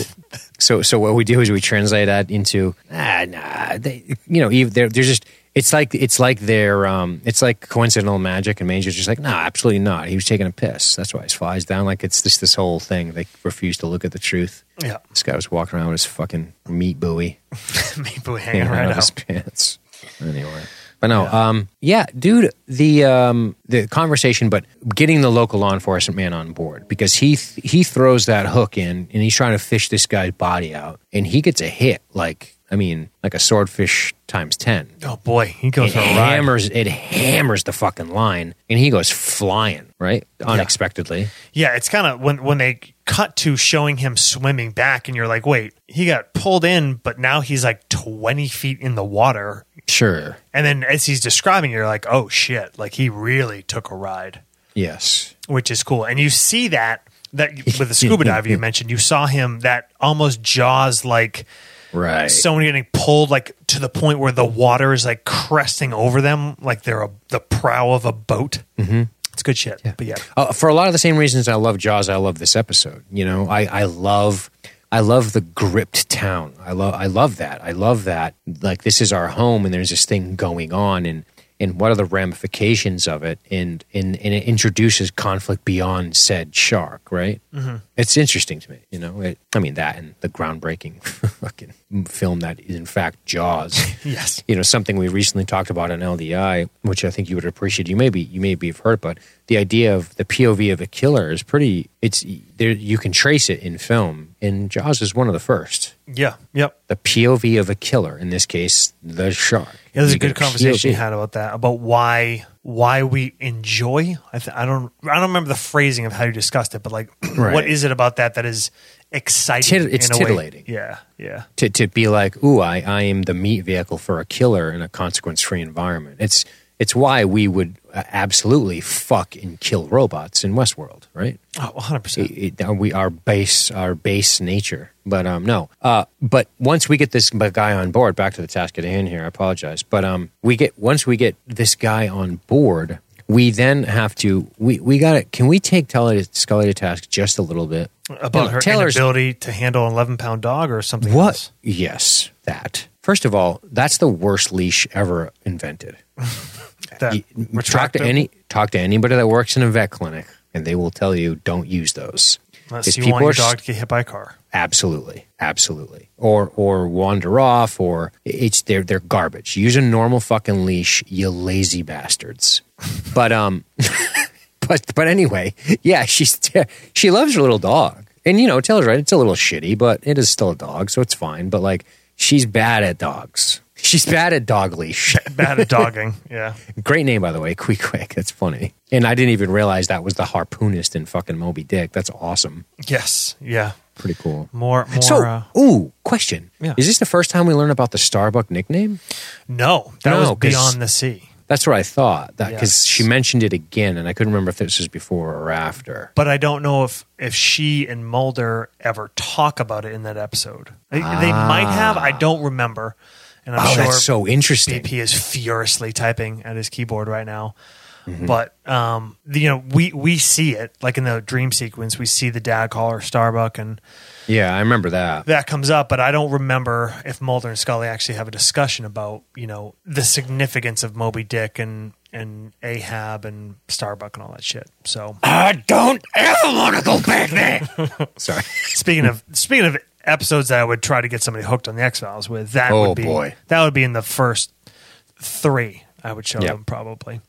[SPEAKER 2] so, so what we do is we translate that into ah, nah, they, you know, they're, they're just. It's like it's like they're um, it's like coincidental magic, and Major's just like, no, absolutely not. He was taking a piss. That's why his flies down. Like it's just this whole thing. They refuse to look at the truth.
[SPEAKER 3] yeah,
[SPEAKER 2] This guy was walking around with his fucking meat buoy
[SPEAKER 3] meat buoy hanging
[SPEAKER 2] hanging
[SPEAKER 3] right
[SPEAKER 2] out of his pants. Anyway. But no, um, yeah, dude, the um, the conversation, but getting the local law enforcement man on board because he he throws that hook in and he's trying to fish this guy's body out, and he gets a hit like I mean like a swordfish times ten.
[SPEAKER 3] Oh boy, he goes
[SPEAKER 2] It
[SPEAKER 3] for a ride.
[SPEAKER 2] hammers it hammers the fucking line, and he goes flying right unexpectedly.
[SPEAKER 3] Yeah, it's kind of when when they cut to showing him swimming back, and you're like, wait, he got pulled in, but now he's like 20 feet in the water.
[SPEAKER 2] Sure,
[SPEAKER 3] And then as he's describing, it, you're like, oh shit, like he really took a ride,
[SPEAKER 2] yes,
[SPEAKER 3] which is cool. And you see that that with the scuba diver you mentioned, you saw him that almost jaws like
[SPEAKER 2] right.
[SPEAKER 3] someone getting pulled like to the point where the water is like cresting over them, like they're a, the prow of a boat. Mm-hmm. It's good shit. But yeah,
[SPEAKER 2] Uh, for a lot of the same reasons I love Jaws, I love this episode. You know, I, I love I love the gripped town. I love I love that. I love that. Like this is our home, and there's this thing going on, and and what are the ramifications of it? And and and it introduces conflict beyond said shark. Right? Mm-hmm. It's interesting to me. You know, it, I mean that and the groundbreaking fucking film that is in fact Jaws
[SPEAKER 3] yes,
[SPEAKER 2] you know something we recently talked about on LDI, which I think you would appreciate. You maybe you maybe have heard, but the idea of the POV of a killer is pretty. It's there. You can trace it in film, and Jaws is one of the first.
[SPEAKER 3] yeah, yep.
[SPEAKER 2] The POV of a killer, in this case, the shark.
[SPEAKER 3] Yeah, there's a good conversation you had about that about why why we enjoy. I, th- I don't I don't remember the phrasing of how you discussed it, but like,
[SPEAKER 2] Right.
[SPEAKER 3] what is it about that that is exciting?
[SPEAKER 2] Tit- it's
[SPEAKER 3] in a way?
[SPEAKER 2] titillating.
[SPEAKER 3] Yeah, yeah.
[SPEAKER 2] to to be like, ooh, I, I am the meat vehicle for a killer in a consequence free environment. It's it's why we would uh, absolutely fuck and kill robots in Westworld, right?
[SPEAKER 3] Oh, 100 percent.
[SPEAKER 2] It, it, we our base our base nature, but um no. Uh, but once we get this guy on board, back to the task at hand here. I apologize, but um we get once we get this guy on board. We then have to we we got to can we take Tully Scully to task just a little bit
[SPEAKER 3] About
[SPEAKER 2] No,
[SPEAKER 3] her
[SPEAKER 2] Taylor's-
[SPEAKER 3] inability to handle an 11 pound dog or something.
[SPEAKER 2] What?
[SPEAKER 3] else?
[SPEAKER 2] Yes, that. First of all, that's the worst leash ever invented. You- talk
[SPEAKER 3] retractable-
[SPEAKER 2] to any talk to anybody that works in a vet clinic, and they will tell you don't use those.
[SPEAKER 3] Unless
[SPEAKER 2] These
[SPEAKER 3] you want your
[SPEAKER 2] are
[SPEAKER 3] dog to get hit by a car.
[SPEAKER 2] absolutely, absolutely, or or wander off, or it's they're they're garbage. Use a normal fucking leash, you lazy bastards. But um, but but anyway, yeah, she's she loves her little dog, and you know, Taylor's right. It's a little shitty, but it is still a dog, so it's fine. But like, she's bad at dogs. She's bad at dog leash.
[SPEAKER 3] Bad at dogging. Yeah.
[SPEAKER 2] Great name, by the way, Queequeg. That's funny. And I didn't even realize that was the harpoonist in fucking Moby Dick. That's awesome.
[SPEAKER 3] Yes. Yeah.
[SPEAKER 2] Pretty cool.
[SPEAKER 3] More. More.
[SPEAKER 2] So,
[SPEAKER 3] uh,
[SPEAKER 2] ooh, question.
[SPEAKER 3] Yeah.
[SPEAKER 2] Is this the first time we learn about the Starbuck nickname?
[SPEAKER 3] no, that
[SPEAKER 2] No,
[SPEAKER 3] was beyond the sea.
[SPEAKER 2] That's what I thought. That because
[SPEAKER 3] Yes.
[SPEAKER 2] she mentioned it again, and I couldn't remember if this was before or after.
[SPEAKER 3] But I don't know if if she and Mulder ever talk about it in that episode. They, they might have. I don't remember. And I'm
[SPEAKER 2] Ah. oh,
[SPEAKER 3] sure
[SPEAKER 2] that's so interesting.
[SPEAKER 3] BP is furiously typing at his keyboard right now.
[SPEAKER 2] Mm-hmm.
[SPEAKER 3] But um, you know, we we see it like in the dream sequence. We see the dad call her Starbuck, and
[SPEAKER 2] Yeah, I remember that.
[SPEAKER 3] that comes up. But I don't remember if Mulder and Scully actually have a discussion about you know the significance of Moby Dick and and Ahab and Starbuck and all that shit. So
[SPEAKER 2] I don't ever want to go back there. Sorry.
[SPEAKER 3] speaking of speaking of episodes that I would try to get somebody hooked on the X Files with, that
[SPEAKER 2] Oh,
[SPEAKER 3] would be
[SPEAKER 2] boy.
[SPEAKER 3] that would be in the first three. I would show
[SPEAKER 2] Yep.
[SPEAKER 3] them probably.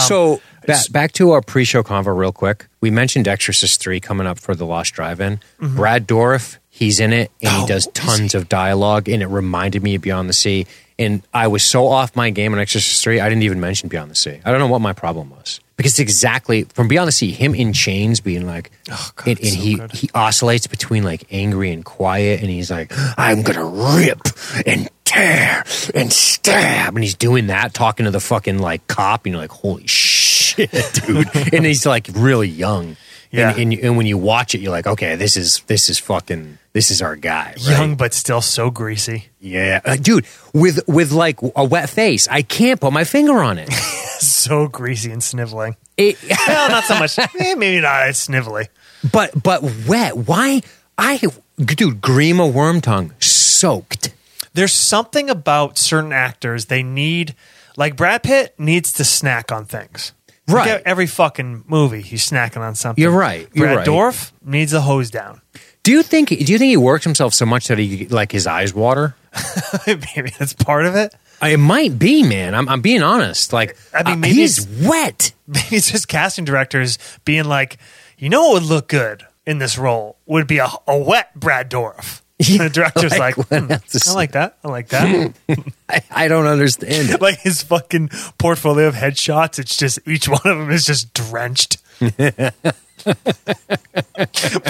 [SPEAKER 2] so back, back to our pre-show convo real quick. We mentioned Exorcist three coming up for the Lost Drive-In. Brad Dourif, he's in it, and
[SPEAKER 3] Mm-hmm. Oh,
[SPEAKER 2] he does tons of dialogue, and it reminded me of Beyond the Sea. And I was so off my game on Exorcist three, I didn't even mention Beyond the Sea. I don't know what my problem was because it's exactly from Beyond the Sea, him in chains, being like,
[SPEAKER 3] Oh, God,
[SPEAKER 2] and, and
[SPEAKER 3] so
[SPEAKER 2] he
[SPEAKER 3] good.
[SPEAKER 2] he oscillates between like angry and quiet, and he's like, I'm gonna rip and tear and stab, and he's doing that, talking to the fucking like cop, and you're like, holy shit, dude, and he's like really young.
[SPEAKER 3] Yeah.
[SPEAKER 2] And, and, and when you watch it, you're like, okay, this is this is fucking this is our guy. right?
[SPEAKER 3] Young but still so greasy.
[SPEAKER 2] yeah, Uh, dude, with with like a wet face, I can't put my finger on it.
[SPEAKER 3] So greasy and sniveling.
[SPEAKER 2] it
[SPEAKER 3] Well, not so much. eh, maybe not as snively.
[SPEAKER 2] but but wet. Why? I dude, Grima Wormtongue soaked.
[SPEAKER 3] There's something about certain actors they need, like Brad Pitt needs to snack on things.
[SPEAKER 2] Right.
[SPEAKER 3] at Every fucking movie, he's snacking on something.
[SPEAKER 2] You're right. You're
[SPEAKER 3] Brad
[SPEAKER 2] right.
[SPEAKER 3] Dourif needs a hose down.
[SPEAKER 2] Do you think? Do you think he works himself so much that he like his eyes water?
[SPEAKER 3] maybe that's part of it.
[SPEAKER 2] It might be, man. I'm, I'm being honest. Like,
[SPEAKER 3] I mean,
[SPEAKER 2] uh,
[SPEAKER 3] maybe
[SPEAKER 2] he's wet.
[SPEAKER 3] Maybe it's just casting directors being like, you know what would look good in this role would be a, a wet Brad Dourif. And the director's
[SPEAKER 2] Like,
[SPEAKER 3] like, "Hmm, I like that. I like that.
[SPEAKER 2] I, I don't understand.
[SPEAKER 3] like his fucking portfolio of headshots, it's just each one of them is just drenched.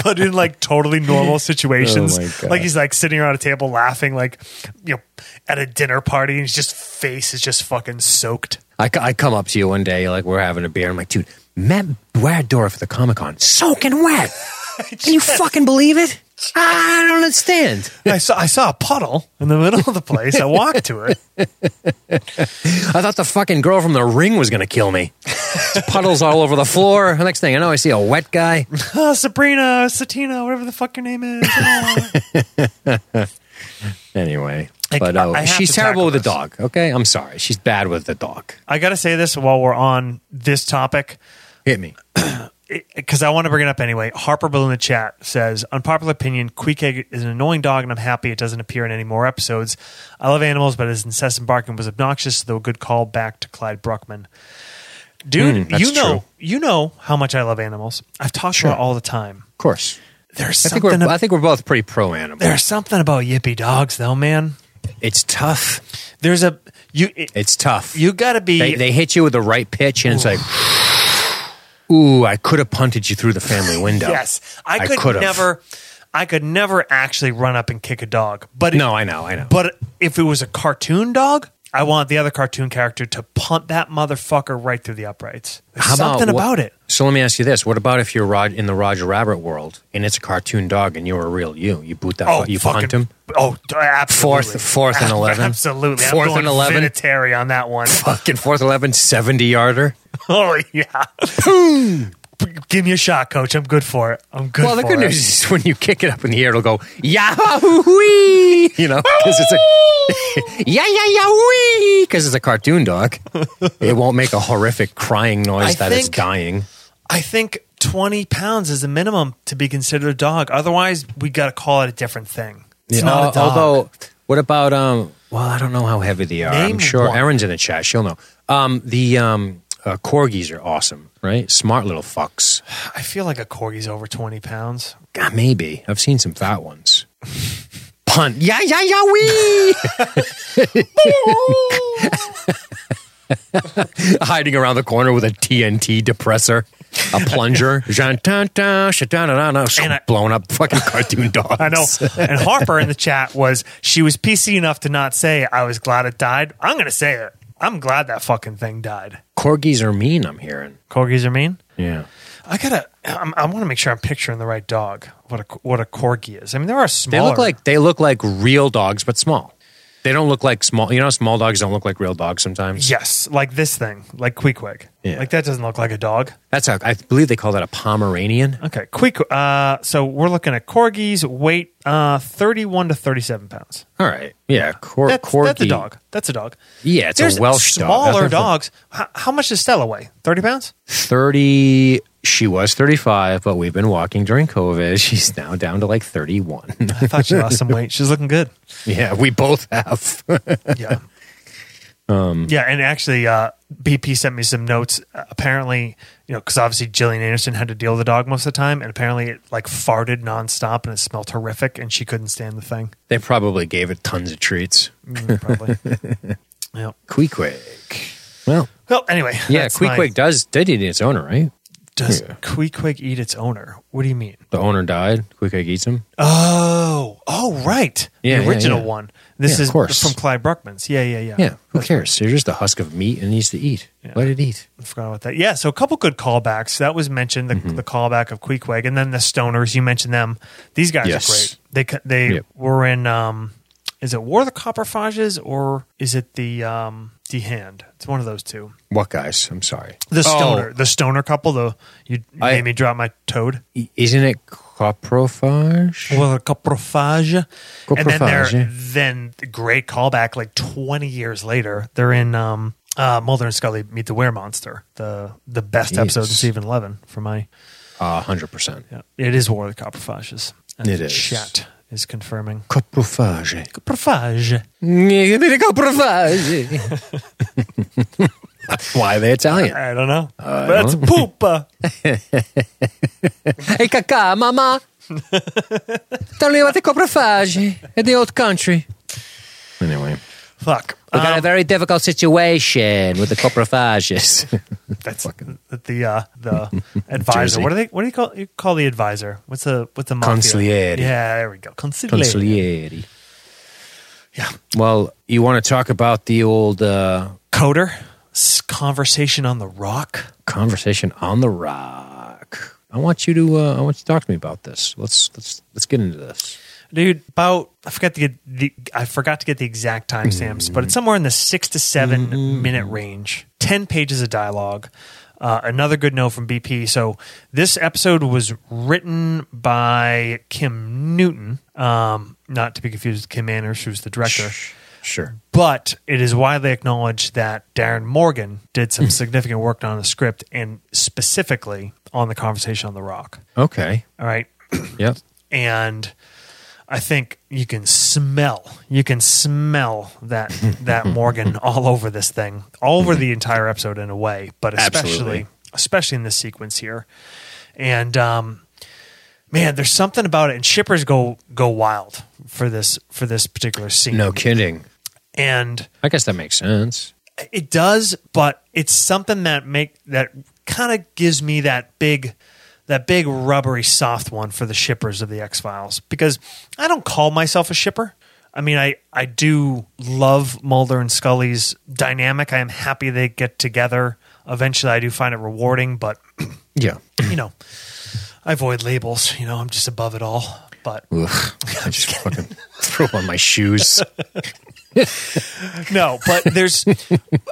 [SPEAKER 3] but in like totally normal situations,
[SPEAKER 2] Oh
[SPEAKER 3] like he's like sitting around a table laughing, like you know, at a dinner party, and his just face is just fucking soaked.
[SPEAKER 2] I, I come up to you one day, like we're having a beer. I'm like, dude, Matt Brad Dourif at the Comic Con, soaking wet. Can you fucking believe it? I don't understand.
[SPEAKER 3] I saw I saw a puddle in the middle of the place. I walked to it.
[SPEAKER 2] I thought the fucking girl from the ring was gonna kill me. There's puddles all over the floor. The next thing I know, I see a wet guy.
[SPEAKER 3] Oh, Sabrina, Satina, whatever the fuck your name is. Oh.
[SPEAKER 2] Anyway, but uh,
[SPEAKER 3] I-
[SPEAKER 2] oh,
[SPEAKER 3] I
[SPEAKER 2] she's terrible with the
[SPEAKER 3] this.
[SPEAKER 2] dog. Okay, I'm sorry. She's bad with the dog.
[SPEAKER 3] I got to say this while we're on this topic.
[SPEAKER 2] Hit me.
[SPEAKER 3] because I want to bring it up anyway. Harper Bill in the chat says, unpopular opinion, Queequeg is an annoying dog, and I'm happy it doesn't appear in any more episodes. I love animals, but his incessant barking was obnoxious, though a good call back to Clyde Bruckman. Dude,
[SPEAKER 2] Mm,
[SPEAKER 3] you know,
[SPEAKER 2] true.
[SPEAKER 3] you know how much I love animals. I've talked
[SPEAKER 2] Sure.
[SPEAKER 3] about it all the time.
[SPEAKER 2] Of course.
[SPEAKER 3] There's
[SPEAKER 2] I think
[SPEAKER 3] something.
[SPEAKER 2] we're
[SPEAKER 3] ab-
[SPEAKER 2] I think we're both pretty pro animal.
[SPEAKER 3] there's something about yippy dogs, though, man.
[SPEAKER 2] It's tough.
[SPEAKER 3] There's a you it,
[SPEAKER 2] It's tough.
[SPEAKER 3] you got to be
[SPEAKER 2] they, they hit you with the right pitch, and it's like, ooh, I could have punted you through the family window.
[SPEAKER 3] yes. I
[SPEAKER 2] I
[SPEAKER 3] could
[SPEAKER 2] could've.
[SPEAKER 3] never I could never actually run up and kick a dog. But
[SPEAKER 2] No, I know, I know.
[SPEAKER 3] But if it was a cartoon dog, I want the other cartoon character to punt that motherfucker right through the uprights. There's
[SPEAKER 2] How
[SPEAKER 3] something
[SPEAKER 2] what-
[SPEAKER 3] about it.
[SPEAKER 2] So let me ask you this: What about if you're Rod in the Roger Rabbit world and it's a cartoon dog and you're a real you? You boot that,
[SPEAKER 3] Oh,
[SPEAKER 2] fu- you
[SPEAKER 3] fucking,
[SPEAKER 2] punt him.
[SPEAKER 3] Oh, absolutely.
[SPEAKER 2] Fourth- fourth and 11?
[SPEAKER 3] Absolutely.
[SPEAKER 2] Fourth
[SPEAKER 3] I'm going
[SPEAKER 2] and 11?
[SPEAKER 3] Vinatieri on that one.
[SPEAKER 2] Fucking fourth 11, 70 yarder.
[SPEAKER 3] Oh yeah. Give me a shot, coach. I'm good for it. I'm good.
[SPEAKER 2] Well, the good
[SPEAKER 3] it.
[SPEAKER 2] news is when you kick it up in the air, it'll go yahoo. You know, because it's a yeah yeah yeah. Because it's a cartoon dog, it won't make a horrific crying noise
[SPEAKER 3] I
[SPEAKER 2] that it's
[SPEAKER 3] think-
[SPEAKER 2] dying.
[SPEAKER 3] I think 20 pounds is the minimum to be considered a dog. Otherwise, we got to call it a different thing. It's
[SPEAKER 2] Yeah,
[SPEAKER 3] not a dog.
[SPEAKER 2] Although, what about um? Well, I don't know how heavy they are. I'm sure
[SPEAKER 3] one.
[SPEAKER 2] Erin's in the chat. She'll know. Um, the um uh, corgis are awesome, right? Smart little fucks.
[SPEAKER 3] I feel like a corgi's over 20 pounds.
[SPEAKER 2] God, maybe I've seen some fat ones. Punt. Yeah yeah yeah wee. Hiding around the corner with a TNT depressor, a plunger,
[SPEAKER 3] And I-
[SPEAKER 2] blowing up fucking cartoon dogs.
[SPEAKER 3] I know. And Harper in the chat was, she was PC enough to not say, I was glad it died. I'm going to say it. I'm glad that fucking thing died.
[SPEAKER 2] Corgis are mean. I'm hearing.
[SPEAKER 3] Corgis are mean?
[SPEAKER 2] Yeah.
[SPEAKER 3] I gotta. I'm, I want to make sure I'm picturing the right dog. What a what a corgi is. I mean, there are
[SPEAKER 2] small.
[SPEAKER 3] They
[SPEAKER 2] look like they look like real dogs, but small. They don't look like small. You know, small dogs don't look like real dogs sometimes.
[SPEAKER 3] yes, like this thing, like Queequeg.
[SPEAKER 2] Yeah.
[SPEAKER 3] Like that doesn't look like a dog.
[SPEAKER 2] That's a. I believe they call that a Pomeranian.
[SPEAKER 3] Okay, Queeq. Uh, so we're looking at corgis. Weight uh, 31 to 37 pounds.
[SPEAKER 2] All right. Yeah. Cor-
[SPEAKER 3] That's,
[SPEAKER 2] corgi.
[SPEAKER 3] that's a dog. That's a dog.
[SPEAKER 2] Yeah, it's
[SPEAKER 3] There's
[SPEAKER 2] a Welsh dog.
[SPEAKER 3] smaller dogs. How, how much does Stella weigh? 30 pounds?
[SPEAKER 2] Thirty. She was thirty-five, but we've been walking during COVID. She's now down to like thirty-one.
[SPEAKER 3] I thought she lost some weight. She's looking good.
[SPEAKER 2] yeah, we both have.
[SPEAKER 3] Yeah. Um, yeah, and actually, uh, BP sent me some notes. Apparently, you know, because obviously Gillian Anderson had to deal with the dog most of the time, and apparently it like farted nonstop and it smelled horrific, and she couldn't stand the thing.
[SPEAKER 2] they probably gave it tons of treats.
[SPEAKER 3] Mm, probably. yeah.
[SPEAKER 2] Queequeg. Well,
[SPEAKER 3] Well, anyway.
[SPEAKER 2] yeah, Queequeg does did eat its owner, right?
[SPEAKER 3] Does
[SPEAKER 2] Yeah.
[SPEAKER 3] Queequeg eat its owner? What do you mean?
[SPEAKER 2] The owner died. Queequeg eats him.
[SPEAKER 3] Oh, oh, right.
[SPEAKER 2] Yeah,
[SPEAKER 3] the
[SPEAKER 2] yeah,
[SPEAKER 3] original
[SPEAKER 2] yeah.
[SPEAKER 3] one. This is from Clyde Bruckman's. Yeah, yeah, yeah.
[SPEAKER 2] Yeah, who cares? They're just a husk of meat and needs to eat. Let it eat.
[SPEAKER 3] I forgot about that. Yeah, so a couple good callbacks. That was mentioned, the,
[SPEAKER 2] Mm-hmm.
[SPEAKER 3] the callback of Queequeg, and then the Stoners. You mentioned them. These guys
[SPEAKER 2] Yes.
[SPEAKER 3] are great. They they
[SPEAKER 2] Yep.
[SPEAKER 3] were in. Um, is it War of the Copperfages or is it the um, the Hand? It's one of those two.
[SPEAKER 2] What guys? I'm sorry.
[SPEAKER 3] The
[SPEAKER 2] Oh,
[SPEAKER 3] Stoner, the Stoner couple. The you
[SPEAKER 2] I-
[SPEAKER 3] made me drop my toad.
[SPEAKER 2] i- isn't it coprophage?
[SPEAKER 3] Well, the Copperfage. And then they're
[SPEAKER 2] Coprophage, yeah.
[SPEAKER 3] then the great callback like 20 years later. They're in um, uh, Mulder and Scully Meet the Were Monster, the the best episode of
[SPEAKER 2] Jesus.
[SPEAKER 3] season 11 for my
[SPEAKER 2] A hundred percent.
[SPEAKER 3] Yeah, it is War of the Copperfages. And
[SPEAKER 2] It
[SPEAKER 3] the. Chat is confirming.
[SPEAKER 2] Coprophage.
[SPEAKER 3] Copperfage.
[SPEAKER 2] Coprophage. Why are they Italian?
[SPEAKER 3] I don't know. That's poop. uh,
[SPEAKER 2] Hey, caca, mama. Tell me about the coprophage in the old country. Anyway,
[SPEAKER 3] Fuck.
[SPEAKER 2] we got a
[SPEAKER 3] Um,
[SPEAKER 2] very difficult situation with the coprophages.
[SPEAKER 3] that's the uh, the advisor.
[SPEAKER 2] Jersey.
[SPEAKER 3] What do they? What do you call you call the advisor? What's the what's the mafia?
[SPEAKER 2] Consigliere.
[SPEAKER 3] Yeah, there we go. Consigliere.
[SPEAKER 2] Consigliere.
[SPEAKER 3] Yeah.
[SPEAKER 2] Well, you want to talk about the old uh,
[SPEAKER 3] Coder. Conversation on the rock.
[SPEAKER 2] conversation on the rock? I want you to. Uh, I want you to talk to me about this. Let's let's let's get into this.
[SPEAKER 3] Dude about i forgot to get the i forgot to get the exact timestamps but it's somewhere in the six to 7 minute range 10 pages of dialogue uh, another good note from bp so this episode was written by kim newton um, not to be confused with kim Manners, who's the director
[SPEAKER 2] Sure.
[SPEAKER 3] but it is widely acknowledged that Darin Morgan did some significant work on the script and specifically on the conversation on the rock.
[SPEAKER 2] Okay.
[SPEAKER 3] All right
[SPEAKER 2] Yep.
[SPEAKER 3] and I think you can smell you can smell that that Morgan all over this thing, all over the entire episode in a way, but especially
[SPEAKER 2] Absolutely.
[SPEAKER 3] especially in this sequence here. And um, man, there's something about it, and shippers go go wild for this for this particular scene.
[SPEAKER 2] No kidding.
[SPEAKER 3] and
[SPEAKER 2] I guess that makes sense.
[SPEAKER 3] it does, but it's something that make that kind of gives me that big that big rubbery soft one for the shippers of the X Files because I don't call myself a shipper. I mean, I, I do love Mulder and Scully's dynamic. I am happy they get together. Eventually, I do find it rewarding, but
[SPEAKER 2] Yeah.
[SPEAKER 3] you know, I avoid labels. You know, I'm just above it all. But
[SPEAKER 2] Ugh. I just fucking throw on my shoes.
[SPEAKER 3] no, but there's,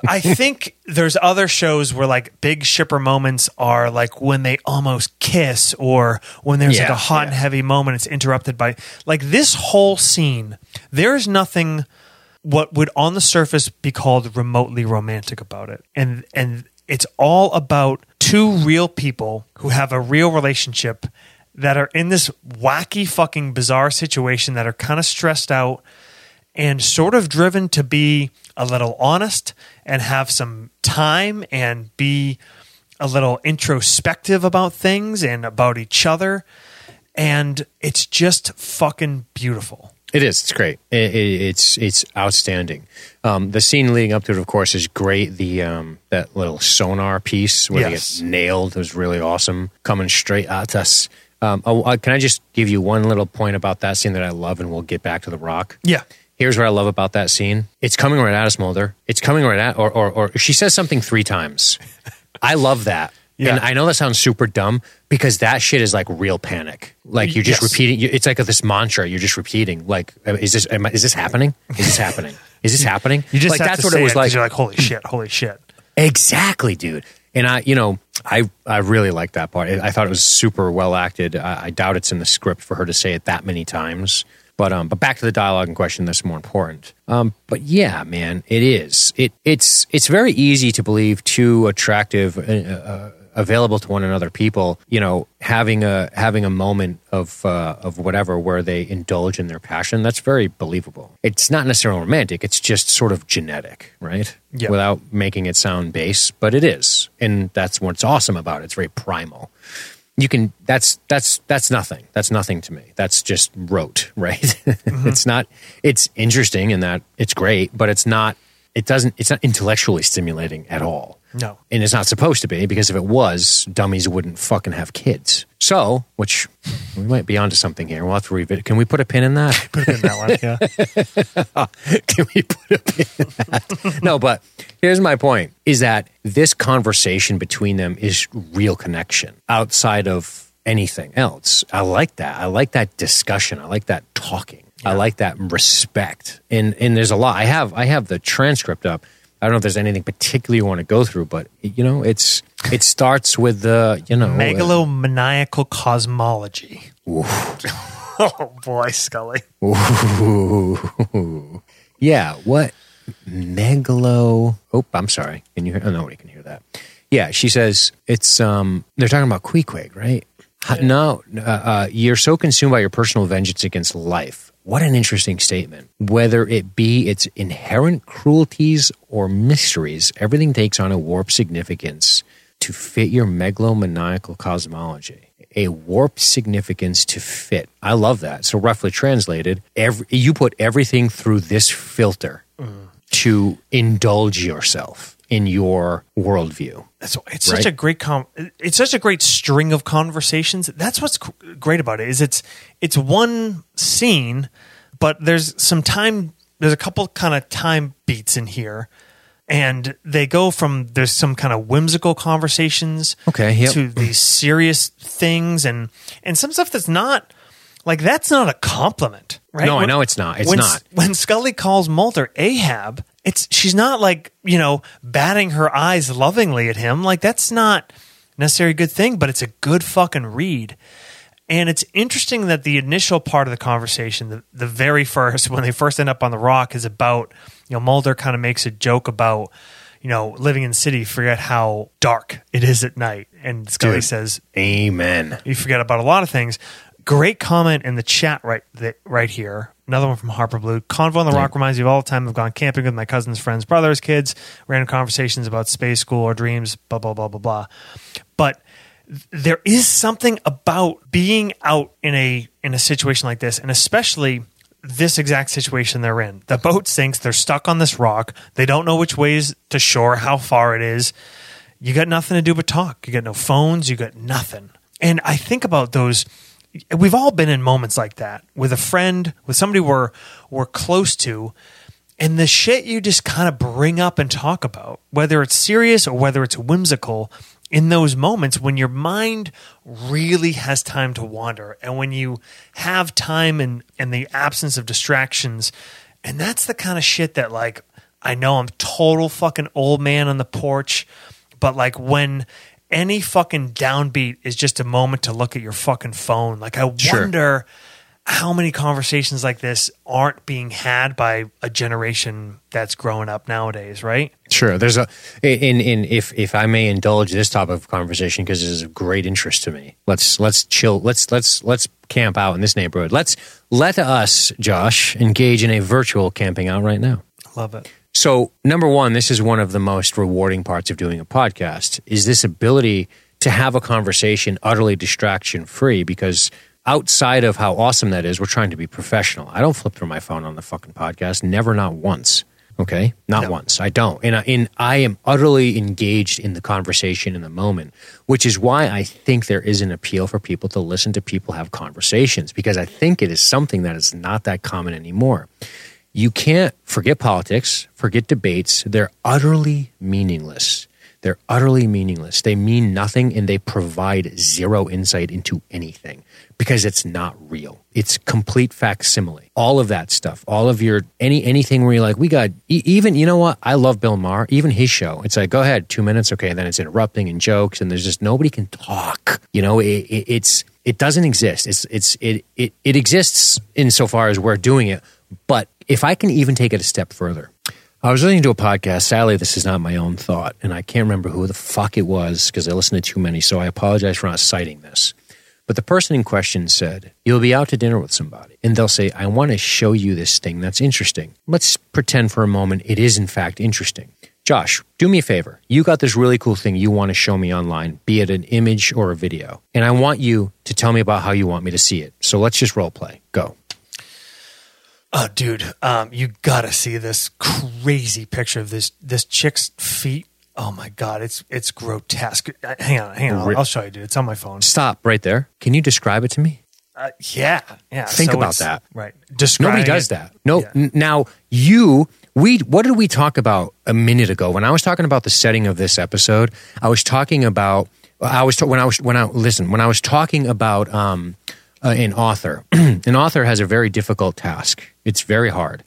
[SPEAKER 3] I think there's other shows where like big shipper moments are like when they almost kiss or when there's like a hot and heavy moment, it's interrupted by like this whole scene. There's nothing what would on the surface be called remotely romantic about it. And, and it's all about two real people who have a real relationship that are in this wacky fucking bizarre situation that are kind of stressed out and sort of driven to be a little honest and have some time and be a little introspective about things and about each other. And it's just fucking beautiful.
[SPEAKER 2] It is. It's great. It, it, it's it's outstanding. Um, the scene leading up to it, of course, is great. The um, that little sonar piece where
[SPEAKER 3] Yes.
[SPEAKER 2] they get nailed was really awesome. Coming straight at us. Um, oh, uh, can I just give you one little point about that scene that I love, and we'll get back to the rock.
[SPEAKER 3] Yeah.
[SPEAKER 2] Here's what I love about that scene. It's coming right at us, Mulder. It's coming right at, or, or, or she says something three times. I love that.
[SPEAKER 3] Yeah.
[SPEAKER 2] And I know that sounds super dumb because that shit is like real panic. Like you're just
[SPEAKER 3] Yes.
[SPEAKER 2] repeating. It's like this mantra you're just repeating. Like, is this am I, is this happening? Is this happening? Is this happening?
[SPEAKER 3] You just
[SPEAKER 2] like that's what it was
[SPEAKER 3] 'cause
[SPEAKER 2] like.
[SPEAKER 3] You're like, holy shit, holy shit.
[SPEAKER 2] Exactly, dude. And I, you know, I I really like that part. I I thought it was super well acted. I, I doubt it's in the script for her to say it that many times. But um, but back to the dialogue in question. That's more important. Um, but yeah, man, it is. It it's it's very easy to believe two attractive, uh, uh, available to one another people. You know, having a having a moment of uh, of whatever where they indulge in their passion. That's very believable. It's not necessarily romantic. It's just sort of genetic, right?
[SPEAKER 3] Yeah.
[SPEAKER 2] Without making it sound base, but it is, and that's what's awesome about it. It's very primal. You can that's that's that's nothing. That's nothing to me. That's just rote right? Mm-hmm. It's not it's interesting in that it's great but it's not it doesn't it's not intellectually stimulating at all
[SPEAKER 3] No.
[SPEAKER 2] and it's not supposed to be because if it was dummies wouldn't fucking have kids so which we might be onto something here we'll have to revisit can we put a pin in that
[SPEAKER 3] Put it in that one. Yeah.
[SPEAKER 2] Can we put a pin in that? no, but here's my point is that this conversation between them is real connection outside of anything else. I like that. I like that discussion. I like that talking. I like that respect. And and there's a lot. I have I have the transcript up. I don't know if there's anything particular you want to go through, but you know, it's it starts with the, you know, uh,
[SPEAKER 3] Megalomaniacal cosmology. oh boy, Scully.
[SPEAKER 2] Ooh. yeah. What megalo? Oh, I'm sorry. Can you hear? Oh, nobody can hear that. Yeah, she says it's. um They're talking about Queequeg, right? Ha- No, uh, uh, you're so consumed by your personal vengeance against life. What an interesting statement. Whether it be its inherent cruelties or mysteries, everything takes on a warped significance to fit your megalomaniacal cosmology. A warped significance to fit. I love that. So, roughly translated, every, you put everything through this filter mm. to indulge yourself in your worldview.
[SPEAKER 3] That's it's such a great com- it's such a great string of conversations. That's what's great about it is it's it's one scene, but there's some time. There's a couple kind of time beats in here, and they go from there's some kind of whimsical conversations,
[SPEAKER 2] Okay, yep.
[SPEAKER 3] to these serious things, and and some stuff that's not like that's not a compliment, right?
[SPEAKER 2] No, I know it's not. It's
[SPEAKER 3] when,
[SPEAKER 2] not.
[SPEAKER 3] When Scully calls Mulder Ahab, it's she's not like you know batting her eyes lovingly at him. Like that's not necessarily a good thing, but it's a good fucking read. And it's interesting that the initial part of the conversation, the, the very first, when they first end up on the rock, is about, you know, Mulder kind of makes a joke about, you know, living in the city, forget how dark it is at night. And Scully
[SPEAKER 2] Dude.
[SPEAKER 3] says,
[SPEAKER 2] Amen.
[SPEAKER 3] you forget about a lot of things. Great comment in the chat right th- right here. Another one from Harper Blue. Convo on the Rock reminds me of all the time I've gone camping with my cousins, friends, brothers, kids, random conversations about space, school, or dreams, blah blah blah blah blah. But there is something about being out in a in a situation like this, and especially this exact situation they're in. The boat sinks. They're stuck on this rock. They don't know which ways to shore, how far it is. You got nothing to do but talk. You got no phones. You got nothing. And I think about those. We've all been in moments like that with a friend, with somebody we're we're close to, and the shit you just kind of bring up and talk about, whether it's serious or whether it's whimsical, in those moments when your mind really has time to wander and when you have time and, and the absence of distractions. And that's the kind of shit that, like, I know I'm total fucking old man on the porch, but like when any fucking downbeat is just a moment to look at your fucking phone, like, I
[SPEAKER 2] Sure.
[SPEAKER 3] wonder how many conversations like this aren't being had by a generation that's growing up nowadays, right?
[SPEAKER 2] Sure. There's a in in if if I may indulge this type of conversation because it is of great interest to me. Let's let's chill. Let's let's let's camp out in this neighborhood. Let's let us, Josh, engage in a virtual camping out right now.
[SPEAKER 3] Love it.
[SPEAKER 2] So, number one, this is one of the most rewarding parts of doing a podcast is this ability to have a conversation utterly distraction free because outside of how awesome that is, we're trying to be professional. I don't flip through my phone on the fucking podcast, never, not once. Okay, not
[SPEAKER 3] No.
[SPEAKER 2] once. I don't, and I, and I am utterly engaged in the conversation in the moment, which is why I think there is an appeal for people to listen to people have conversations because I think it is something that is not that common anymore you can't forget politics, forget debates. They're utterly meaningless. They're utterly meaningless. They mean nothing and they provide zero insight into anything because it's not real. It's complete facsimile. All of that stuff, all of your any anything where you're like, we got even you know what? I love Bill Maher, even his show. It's like, go ahead, two minutes, okay, and then it's interrupting and jokes, and there's just nobody can talk. You know, it, it, it's it doesn't exist. It's it's it it it exists insofar as we're doing it, but if I can even take it a step further, I was listening to a podcast. Sadly, this is not my own thought, and I can't remember who the fuck it was because I listened to too many. So I apologize for not citing this. But the person in question said, You'll be out to dinner with somebody, and they'll say, I want to show you this thing that's interesting. Let's pretend for a moment it is, in fact, interesting. Josh, do me a favor. You got this really cool thing you want to show me online, be it an image or a video, and I want you to tell me about how you want me to see it. So let's just role play. Go.
[SPEAKER 3] Oh, dude, um, you gotta see this crazy picture of this this chick's feet. Oh my god, it's it's grotesque. Uh, Hang on, hang on,
[SPEAKER 2] Re-
[SPEAKER 3] I'll show you, dude. It's on my phone.
[SPEAKER 2] Stop right there. Can you describe it to me?
[SPEAKER 3] Uh, yeah, yeah.
[SPEAKER 2] Think about that.
[SPEAKER 3] right? Describing
[SPEAKER 2] Nobody does
[SPEAKER 3] it-
[SPEAKER 2] that. No.
[SPEAKER 3] Yeah.
[SPEAKER 2] n- Now you, we, what did we talk about a minute ago? When I was talking about the setting of this episode, I was talking about. I was ta- when I was when I listen when I was talking about um, uh, an author. an author has a very difficult task. It's very hard.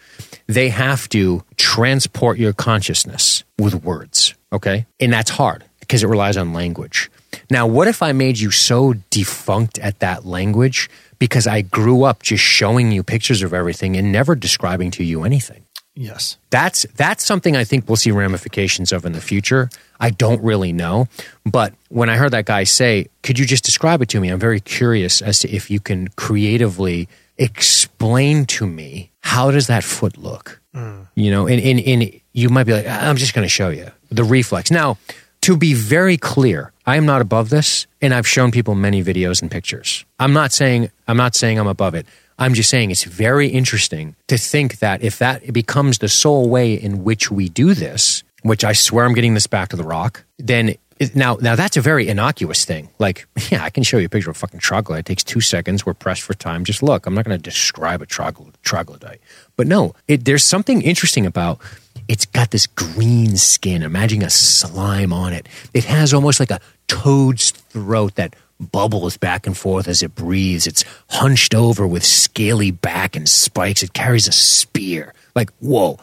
[SPEAKER 2] They have to transport your consciousness with words. Okay, and that's hard because it relies on language. Now, what if I made you so defunct at that language because I grew up just showing you pictures of everything and never describing to you anything?
[SPEAKER 3] Yes.
[SPEAKER 2] That's that's something I think we'll see ramifications of in the future. I don't really know, but when I heard that guy say, "Could you just describe it to me?" I'm very curious as to if you can creatively explain to me how does that foot look. Mm. You know, and, and and you might be like, "I'm just going to show you the reflex." Now, to be very clear, I am not above this, and I've shown people many videos and pictures. I'm not saying I'm not saying I'm above it. I'm just saying it's very interesting to think that if that becomes the sole way in which we do this, which I swear I'm getting this back to the rock, then it, now now that's a very innocuous thing. Like, yeah, I can show you a picture of a fucking troglodyte. It takes two seconds. We're pressed for time. Just look. I'm not going to describe a troglo- troglodyte, but no, it, there's something interesting about. It's got this green skin. Imagine a slime on it. It has almost like a toad's throat that bubbles back and forth as it breathes. It's hunched over with scaly back and spikes. It carries a spear. Like, whoa.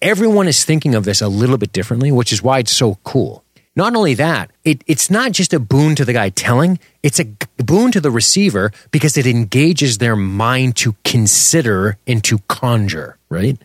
[SPEAKER 2] Everyone is thinking of this a little bit differently, which is why it's so cool. Not only that, it, it's not just a boon to the guy telling, it's a boon to the receiver because it engages their mind to consider and to conjure, right?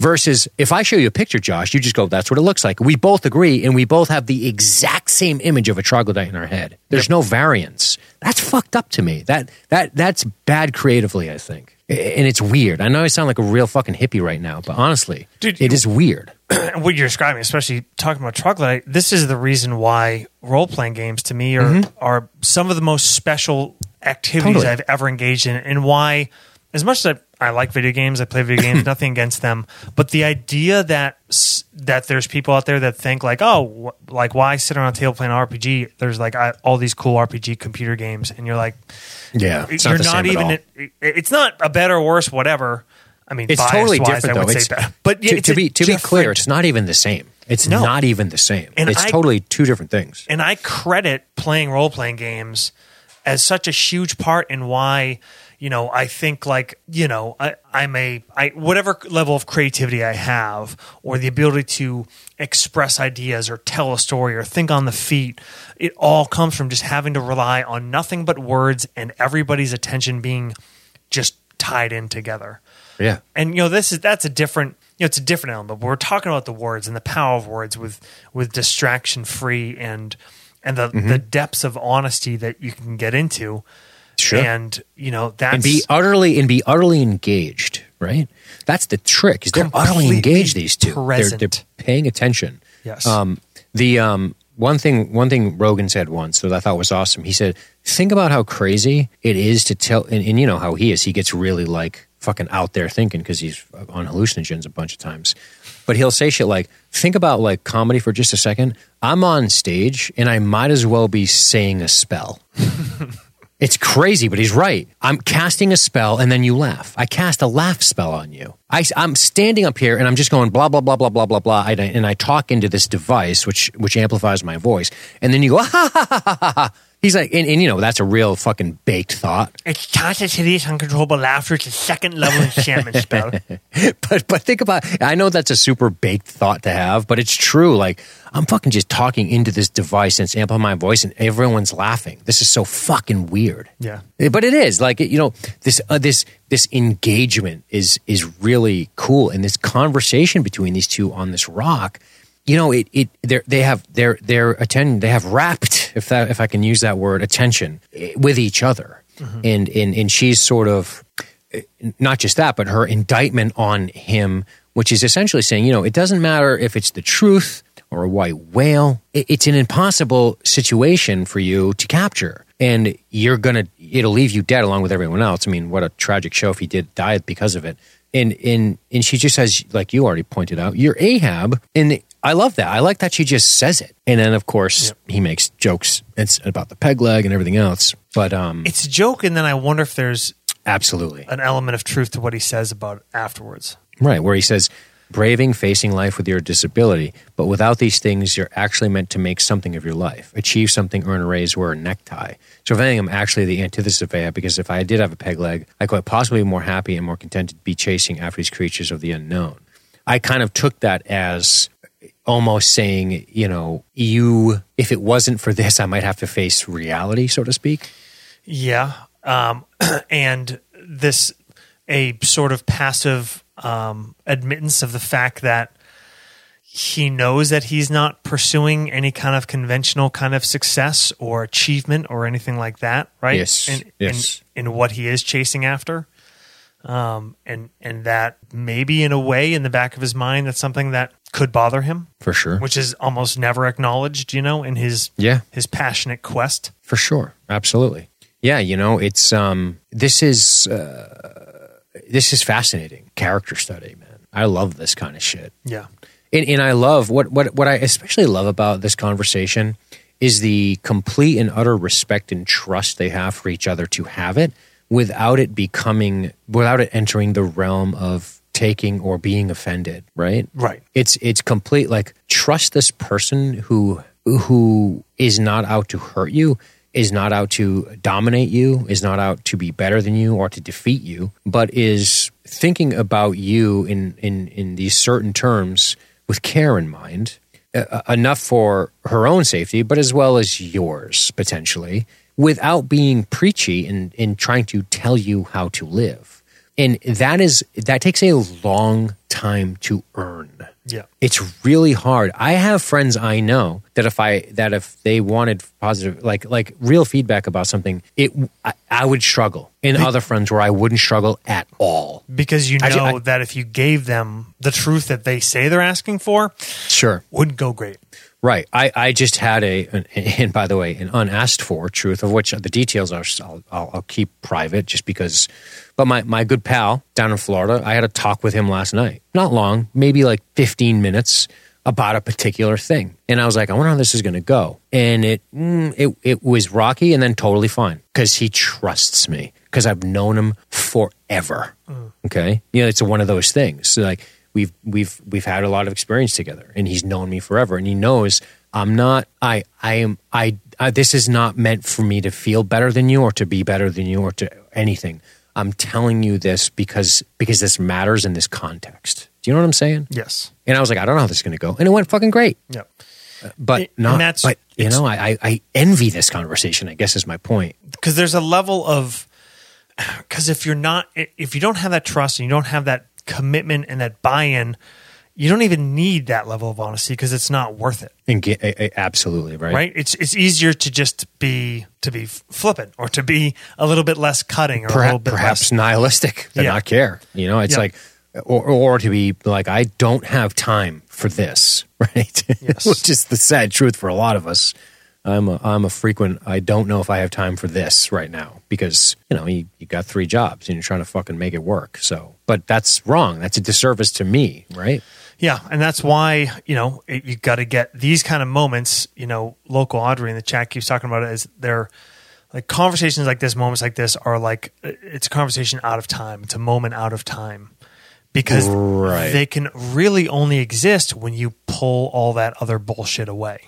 [SPEAKER 2] Versus if I show you a picture, Josh, you just go, that's what it looks like. We both agree and we both have the exact same image of a troglodyte in our head. There's no variance. That's fucked up to me. That that that's bad creatively, I think. and it's weird. I know I sound like a real fucking hippie right now, but honestly,
[SPEAKER 3] Dude,
[SPEAKER 2] it is weird.
[SPEAKER 3] what you're describing, especially talking about Troglodyte, this is the reason why role playing games to me are mm-hmm. are some of the most special activities
[SPEAKER 2] Totally.
[SPEAKER 3] I've ever engaged in, and why, as much as I, I like video games, I play video games, nothing against them, but the idea that that there's people out there that think like, oh, wh- like why sit around a table playing an RPG? There's like I, all these cool RPG computer games, and you're like,
[SPEAKER 2] Yeah, it's
[SPEAKER 3] you're
[SPEAKER 2] not,
[SPEAKER 3] not,
[SPEAKER 2] same at all.
[SPEAKER 3] even. It, it's not a better or worse, whatever. I mean,
[SPEAKER 2] It's totally different
[SPEAKER 3] I
[SPEAKER 2] though.
[SPEAKER 3] would
[SPEAKER 2] It's,
[SPEAKER 3] better. but
[SPEAKER 2] to,
[SPEAKER 3] it's
[SPEAKER 2] to be to be clear, it's not even the same. It's
[SPEAKER 3] No.
[SPEAKER 2] not even the same.
[SPEAKER 3] And
[SPEAKER 2] it's
[SPEAKER 3] I-
[SPEAKER 2] totally two different things.
[SPEAKER 3] and I credit playing role playing games as such a huge part in why you know I think like you know I, I'm a I whatever level of creativity I have or the ability to express ideas or tell a story or think on the feet it all comes from just having to rely on nothing but words and everybody's attention being just tied in together.
[SPEAKER 2] Yeah,
[SPEAKER 3] and you know this is that's a different you know it's a different element but we're talking about the words and the power of words with with distraction free and and the
[SPEAKER 2] Mm-hmm.
[SPEAKER 3] the depths of honesty that you can get into
[SPEAKER 2] Sure.
[SPEAKER 3] and you know that's
[SPEAKER 2] and be utterly and be utterly engaged. Right. That's the trick. Is they're utterly engaged. These 2 They're, they're paying attention.
[SPEAKER 3] Yes.
[SPEAKER 2] Um, the um, one thing one thing Rogan said once that I thought was awesome. He said, "Think about how crazy it is to tell." And, and you know how he is. He gets really like fucking out there thinking because he's on hallucinogens a bunch of times. But he'll say shit like, "Think about like comedy for just a second. I'm on stage and I might as well be saying a spell." It's crazy, but he's right. I'm casting a spell and then you laugh. I cast a laugh spell on you. I, am standing up here and I'm just going blah, blah, blah, blah, blah, blah, blah. I, and I talk into this device, which, which amplifies my voice. And then you go, ah, ha, ha, ha, ha, ha, ha. He's like, and, and you know, that's a real fucking baked thought.
[SPEAKER 3] it's conscious hideous uncontrollable laughter it's a second level enchantment spell
[SPEAKER 2] but but think about I know that's a super baked thought to have, but it's true. Like I'm fucking just talking into this device and it's amplifying my voice and everyone's laughing. This is so fucking weird.
[SPEAKER 3] Yeah.
[SPEAKER 2] But it is like you know this uh, this this engagement is is really cool and this conversation between these two on this rock. You know, it it they they have their their attend they have wrapped if that if I can use that word attention eh, with each other, and and and she's sort of not just that, but her indictment on him, which is essentially saying, you know, it doesn't matter if it's the truth or a white whale. It's an impossible situation for you to capture. And you're going to, it'll leave you dead along with everyone else. I mean, what a tragic show if he did die because of it. And, and, and she just says, like you already pointed out, you're Ahab. And I love that. I like that she just says it. And then, of course, he makes jokes it's about the peg leg and everything else. But um,
[SPEAKER 3] it's a joke and then I wonder if there's
[SPEAKER 2] absolutely.
[SPEAKER 3] an element of truth to what he says about afterwards
[SPEAKER 2] Right, where he says, braving facing life with your disability, but without these things, you're actually meant to make something of your life, achieve something, earn a raise, wear a necktie. So, if anything, I'm actually the antithesis of Ahab because if I did have a peg leg, I could possibly be more happy and more content to be chasing after these creatures of the unknown. I kind of took that as almost saying, you know, you, if it wasn't for this, I might have to face reality, so to speak.
[SPEAKER 3] Yeah. Um, and this, a sort of passive um, admittance of the fact that he knows that he's not pursuing any kind of conventional kind of success or achievement or anything like that, right?
[SPEAKER 2] Yes,
[SPEAKER 3] In,
[SPEAKER 2] yes.
[SPEAKER 3] In, in what he is chasing after. Um, and, and that maybe in a way in the back of his mind, that's something that could bother him,
[SPEAKER 2] For sure.
[SPEAKER 3] which is almost never acknowledged, you know, in his,
[SPEAKER 2] Yeah.
[SPEAKER 3] his passionate quest.
[SPEAKER 2] For sure. Absolutely. Yeah, you know, it's um this is uh this is fascinating character study, man. I love this kind of shit.
[SPEAKER 3] Yeah.
[SPEAKER 2] And, and I love what, what what I especially love about this conversation is the complete and utter respect and trust they have for each other to have it without it becoming without it entering the realm of taking or being offended, right?
[SPEAKER 3] Right.
[SPEAKER 2] It's it's complete like trust this person who who is not out to hurt you, is not out to dominate you, is not out to be better than you or to defeat you, but is thinking about you in in in these certain terms with care in mind, uh, enough for her own safety, but as well as yours potentially, without being preachy and and trying to tell you how to live. And that is that takes a long time to earn
[SPEAKER 3] Yeah.
[SPEAKER 2] It's really hard. I have friends I know that if I that if they wanted positive like like real feedback about something, it I, I would struggle. And other friends where I wouldn't struggle at all.
[SPEAKER 3] Because you know
[SPEAKER 2] I I-
[SPEAKER 3] that if you gave them the truth that they say they're asking for,
[SPEAKER 2] Sure.
[SPEAKER 3] wouldn't go great.
[SPEAKER 2] Right. I, I just had a, an, and by the way, an unasked for truth of which the details are, I'll, I'll, I'll keep private just because. But my, my good pal down in Florida, I had a talk with him last night. Not long, maybe like 15 minutes about a particular thing. And I was like, I wonder how this is going to go. And it, mm, it, it was rocky and then totally fine because he trusts me because I've known him forever. Okay. You know, it's one of those things. So like, we've we've we've had a lot of experience together and he's known me forever and he knows i'm not i i am I, I this is not meant for me to feel better than you or to be better than you or to anything. I'm telling you this because because this matters in this context. Do you know what i'm saying?
[SPEAKER 3] Yes.
[SPEAKER 2] and i was like i don't know how this is going to go and it went fucking great.
[SPEAKER 3] Yep.
[SPEAKER 2] but
[SPEAKER 3] And
[SPEAKER 2] not
[SPEAKER 3] that's-
[SPEAKER 2] but you know I, I i envy this conversation i guess is my point.
[SPEAKER 3] Because there's a level of because if you're not if you don't have that trust and you don't have that commitment and that buy-in you don't even need that level of honesty because it's not worth it
[SPEAKER 2] and get, absolutely right
[SPEAKER 3] right it's it's easier to just be to be flippant or to be a little bit less cutting or a little
[SPEAKER 2] perhaps,
[SPEAKER 3] bit
[SPEAKER 2] perhaps
[SPEAKER 3] less
[SPEAKER 2] nihilistic to
[SPEAKER 3] Yeah.
[SPEAKER 2] not care. You know, it's
[SPEAKER 3] Yeah.
[SPEAKER 2] like, or, or to be like, I don't have time for this, right?
[SPEAKER 3] Yes.
[SPEAKER 2] Which is the sad truth for a lot of us. I'm a, I'm a frequent, I don't know if I have time for this right now because, you know, you, you got three jobs and you're trying to fucking make it work. So, but that's wrong. That's a disservice to me, right?
[SPEAKER 3] Yeah, and that's why you know it, you got to get these kind of moments. You know, local Audrey in the chat keeps talking about it as they're like conversations like this, moments like this are like it's a conversation out of time. It's a moment out of time because
[SPEAKER 2] Right.
[SPEAKER 3] they can really only exist when you pull all that other bullshit away.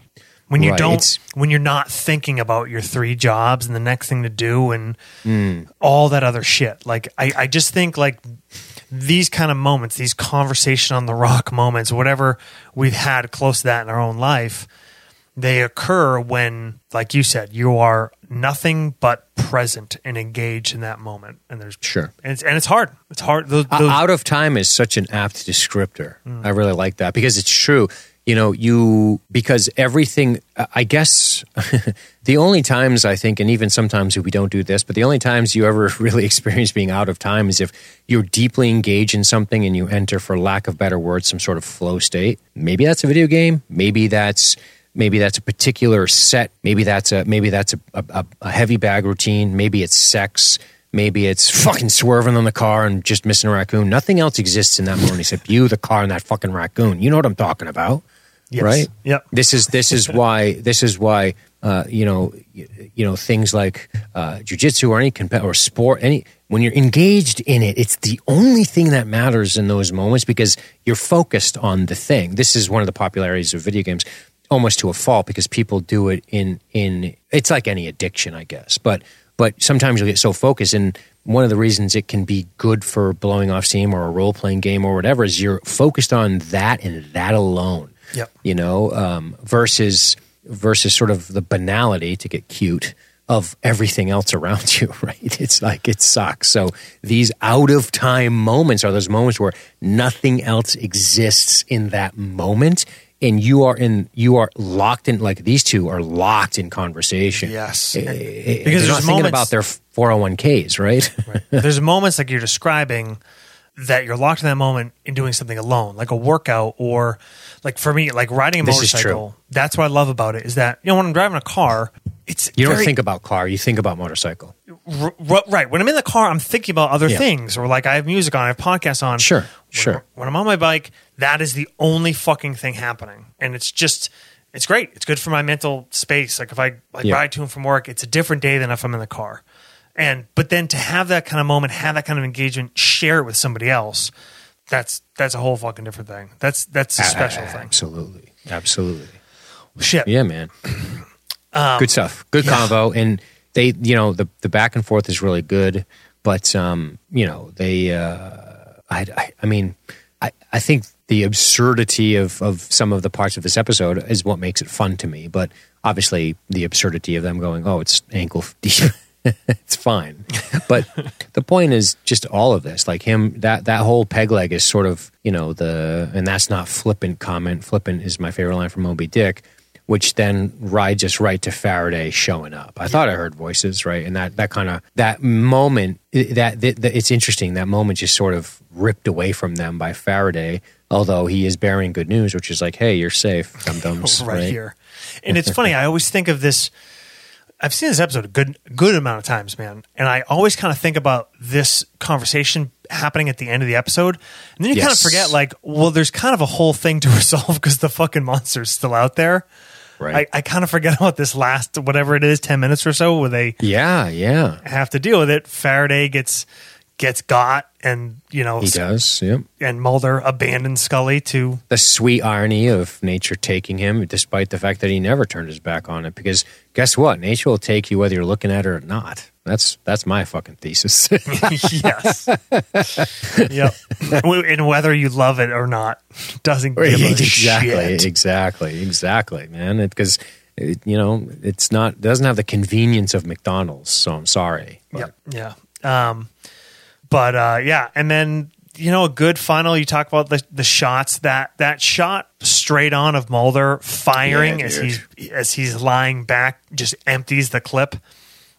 [SPEAKER 3] When you
[SPEAKER 2] Right,
[SPEAKER 3] don't,
[SPEAKER 2] it's-
[SPEAKER 3] when you're not thinking about your three jobs and the next thing to do and
[SPEAKER 2] Hmm.
[SPEAKER 3] all that other shit. Like I, I just think like these kind of moments, these conversation on the rock moments, whatever we've had close to that in our own life, they occur when, like you said, you are nothing but present and engaged in that moment. And there's
[SPEAKER 2] Sure.
[SPEAKER 3] and it's, and it's hard. It's hard. Those, those,
[SPEAKER 2] out of time is such an apt descriptor.
[SPEAKER 3] Mm.
[SPEAKER 2] I really like that because it's true. You know, you because everything. I guess the only times I think, and even sometimes we don't do this, but the only times you ever really experience being out of time is if you're deeply engaged in something and you enter, for lack of better words, some sort of flow state. Maybe that's a video game. Maybe that's maybe that's a particular set. Maybe that's a maybe that's a, a, a heavy bag routine. Maybe it's sex. Maybe it's fucking swerving on the car and just missing a raccoon. Nothing else exists in that moment except you, the car, and that fucking raccoon. You know what I'm talking about,
[SPEAKER 3] Yes.
[SPEAKER 2] right?
[SPEAKER 3] Yep.
[SPEAKER 2] This is this is why this is why uh, you know you, you know things like uh, jujitsu or any comp- or sport any when you're engaged in it, it's the only thing that matters in those moments because you're focused on the thing. This is one of the popularities of video games, almost to a fault because people do it in in it's like any addiction, I guess, but but sometimes you'll get so focused and one of the reasons it can be good for blowing off steam or a role playing game or whatever is you're focused on that and that alone
[SPEAKER 3] Yep.
[SPEAKER 2] you know um, versus versus sort of the banality to get cute of everything else around you right? It's like it sucks. So these out of time moments are those moments where nothing else exists in that moment and you are in you are locked in like these two are locked in conversation.
[SPEAKER 3] Yes.
[SPEAKER 2] Eh,
[SPEAKER 3] And-
[SPEAKER 2] eh,
[SPEAKER 3] because
[SPEAKER 2] they're not
[SPEAKER 3] there's
[SPEAKER 2] thinking
[SPEAKER 3] moments-
[SPEAKER 2] about their 401ks right,
[SPEAKER 3] There's moments like you're describing that you're locked in that moment in doing something alone, like a workout or like for me, like riding a
[SPEAKER 2] This is
[SPEAKER 3] motorcycle. That's what I love about it is that, you know, when I'm driving a car, it's
[SPEAKER 2] you don't
[SPEAKER 3] very-
[SPEAKER 2] think about car you think about motorcycle
[SPEAKER 3] R- r- right. When I'm in the car, I'm thinking about other
[SPEAKER 2] Yeah.
[SPEAKER 3] things, or like I have music on, I have podcasts on.
[SPEAKER 2] Sure,
[SPEAKER 3] When-
[SPEAKER 2] sure.
[SPEAKER 3] When I'm on my bike, that is the only fucking thing happening, and it's just, it's great. It's good for my mental space. Like if I like
[SPEAKER 2] Yeah.
[SPEAKER 3] ride to and from work, it's a different day than if I'm in the car. And but then to have that kind of moment, have that kind of engagement, share it with somebody else, that's that's a whole fucking different thing. That's that's a special thing.
[SPEAKER 2] absolutely absolutely
[SPEAKER 3] Shit.
[SPEAKER 2] Yeah, man.
[SPEAKER 3] Um,
[SPEAKER 2] good stuff. Good convo, and they, you know, the the back and forth is really good. But um, you know, they, uh, I, I, I mean, I, I think the absurdity of of some of the parts of this episode is what makes it fun to me. But obviously, the absurdity of them going, oh, it's ankle deep. it's fine. But the point is just all of this, like him, that that whole peg leg is sort of you know the, and that's not flippant comment. Flippant is my favorite line from Moby Dick, which then rides us right to Faraday showing up. I thought I heard voices, right, and that that kind of that moment that, that, that it's interesting. That moment just sort of ripped away from them by Faraday. Although he is bearing good news, which is like, hey, you're safe, dum dums,
[SPEAKER 3] right,
[SPEAKER 2] right
[SPEAKER 3] here. And it's funny. I always think of this. I've seen this episode a good good amount of times, man, and I always kind of think about this conversation happening at the end of the episode, and then you kind of forget, like, well, there's kind of a whole thing to resolve because the fucking monster's still out there.
[SPEAKER 2] Right.
[SPEAKER 3] I, I kind of forget about this last whatever it is, ten minutes or so, where they
[SPEAKER 2] Yeah, yeah,
[SPEAKER 3] have to deal with it. Faraday gets gets got, and you know,
[SPEAKER 2] he does. Yep.
[SPEAKER 3] and Mulder abandons Scully to
[SPEAKER 2] the sweet irony of nature taking him, despite the fact that he never turned his back on it. Because guess what? Nature will take you whether you're looking at it or not. That's that's my fucking thesis.
[SPEAKER 3] yes. yep. And whether you love it or not doesn't give a
[SPEAKER 2] exactly,
[SPEAKER 3] shit.
[SPEAKER 2] exactly, exactly, exactly, man. Because it, you know it's not doesn't have the convenience of McDonald's. So I'm sorry. But
[SPEAKER 3] Yep. Yeah. Um, but uh, yeah, and then you know a good final. You talk about the the shots that that shot straight on of Mulder firing
[SPEAKER 2] Yeah,
[SPEAKER 3] as he's as he's lying back, just empties the clip.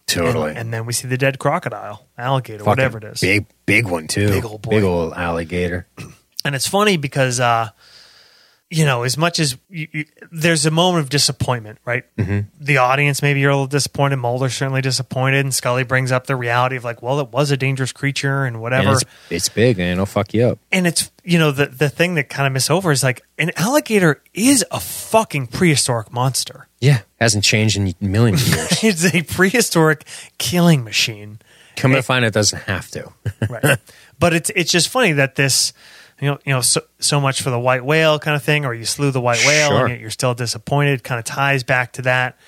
[SPEAKER 2] Totally.
[SPEAKER 3] And, and then we see the dead crocodile, alligator,
[SPEAKER 2] Fucking
[SPEAKER 3] whatever it is.
[SPEAKER 2] big, big one too.
[SPEAKER 3] Big ol' boy.
[SPEAKER 2] big old alligator.
[SPEAKER 3] And it's funny because, uh, you know, as much as you, you, there's a moment of disappointment, right? Mm-hmm. The audience maybe you're a little disappointed. Mulder's certainly disappointed, and Scully brings up the reality of like, well, it was a dangerous creature and
[SPEAKER 2] And
[SPEAKER 3] whatever.
[SPEAKER 2] it's, it's big, and It'll fuck you up.
[SPEAKER 3] and it's you know the the thing that kind of miss over is like an alligator is a fucking prehistoric monster.
[SPEAKER 2] Yeah, hasn't changed in millions of years.
[SPEAKER 3] It's a prehistoric killing machine.
[SPEAKER 2] Come to find, it doesn't have to.
[SPEAKER 3] right. but it's it's just funny that this you know you know so, so much for the white whale kind of thing, or you slew the white whale
[SPEAKER 2] Sure.
[SPEAKER 3] and yet you're still disappointed. Kind of ties back to that.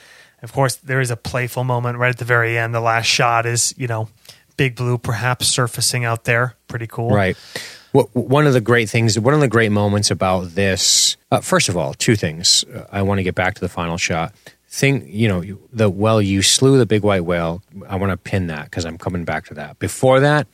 [SPEAKER 3] Of course, there is a playful moment right at the very end. The last shot is you know Big Blue perhaps surfacing out there. Pretty cool,
[SPEAKER 2] Right. What, one of the great things, one of the great moments about this, uh, first of all, two things. Uh, I want to get back to the final shot. Thing, you know, the well, you slew the big white whale. I want to pin that because I'm coming back to that. Before that,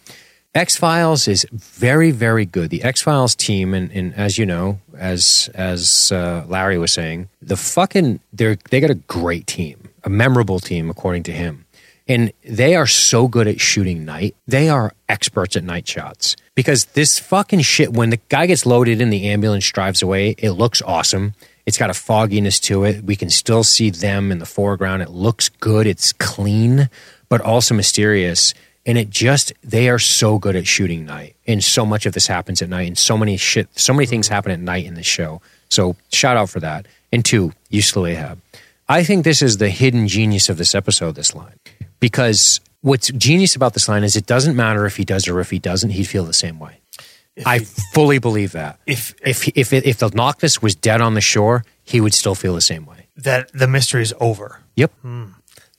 [SPEAKER 2] X Files is very, very good. The X Files team, and, and as you know, as as uh, Larry was saying, the fucking they they got a great team, a memorable team, according to him. And they are so good at shooting night. They are experts at night shots. Because this fucking shit, when the guy gets loaded in the ambulance, drives away, it looks awesome. It's got a fogginess to it. We can still see them in the foreground. It looks good. It's clean, but also mysterious. And it just, they are so good at shooting night. And so much of this happens at night. And so many shit, so many things mm-hmm. happen at night in this show. So shout out for that. And two, you slew Ahab. I think this is the hidden genius of this episode, this line. Because what's genius about this line is it doesn't matter if he does or if he doesn't, he'd feel the same way. I fully believe that.
[SPEAKER 3] If-
[SPEAKER 2] if if if the Noctis was dead on the shore, he would still feel the same way.
[SPEAKER 3] That the mystery is over.
[SPEAKER 2] Yep. Hmm.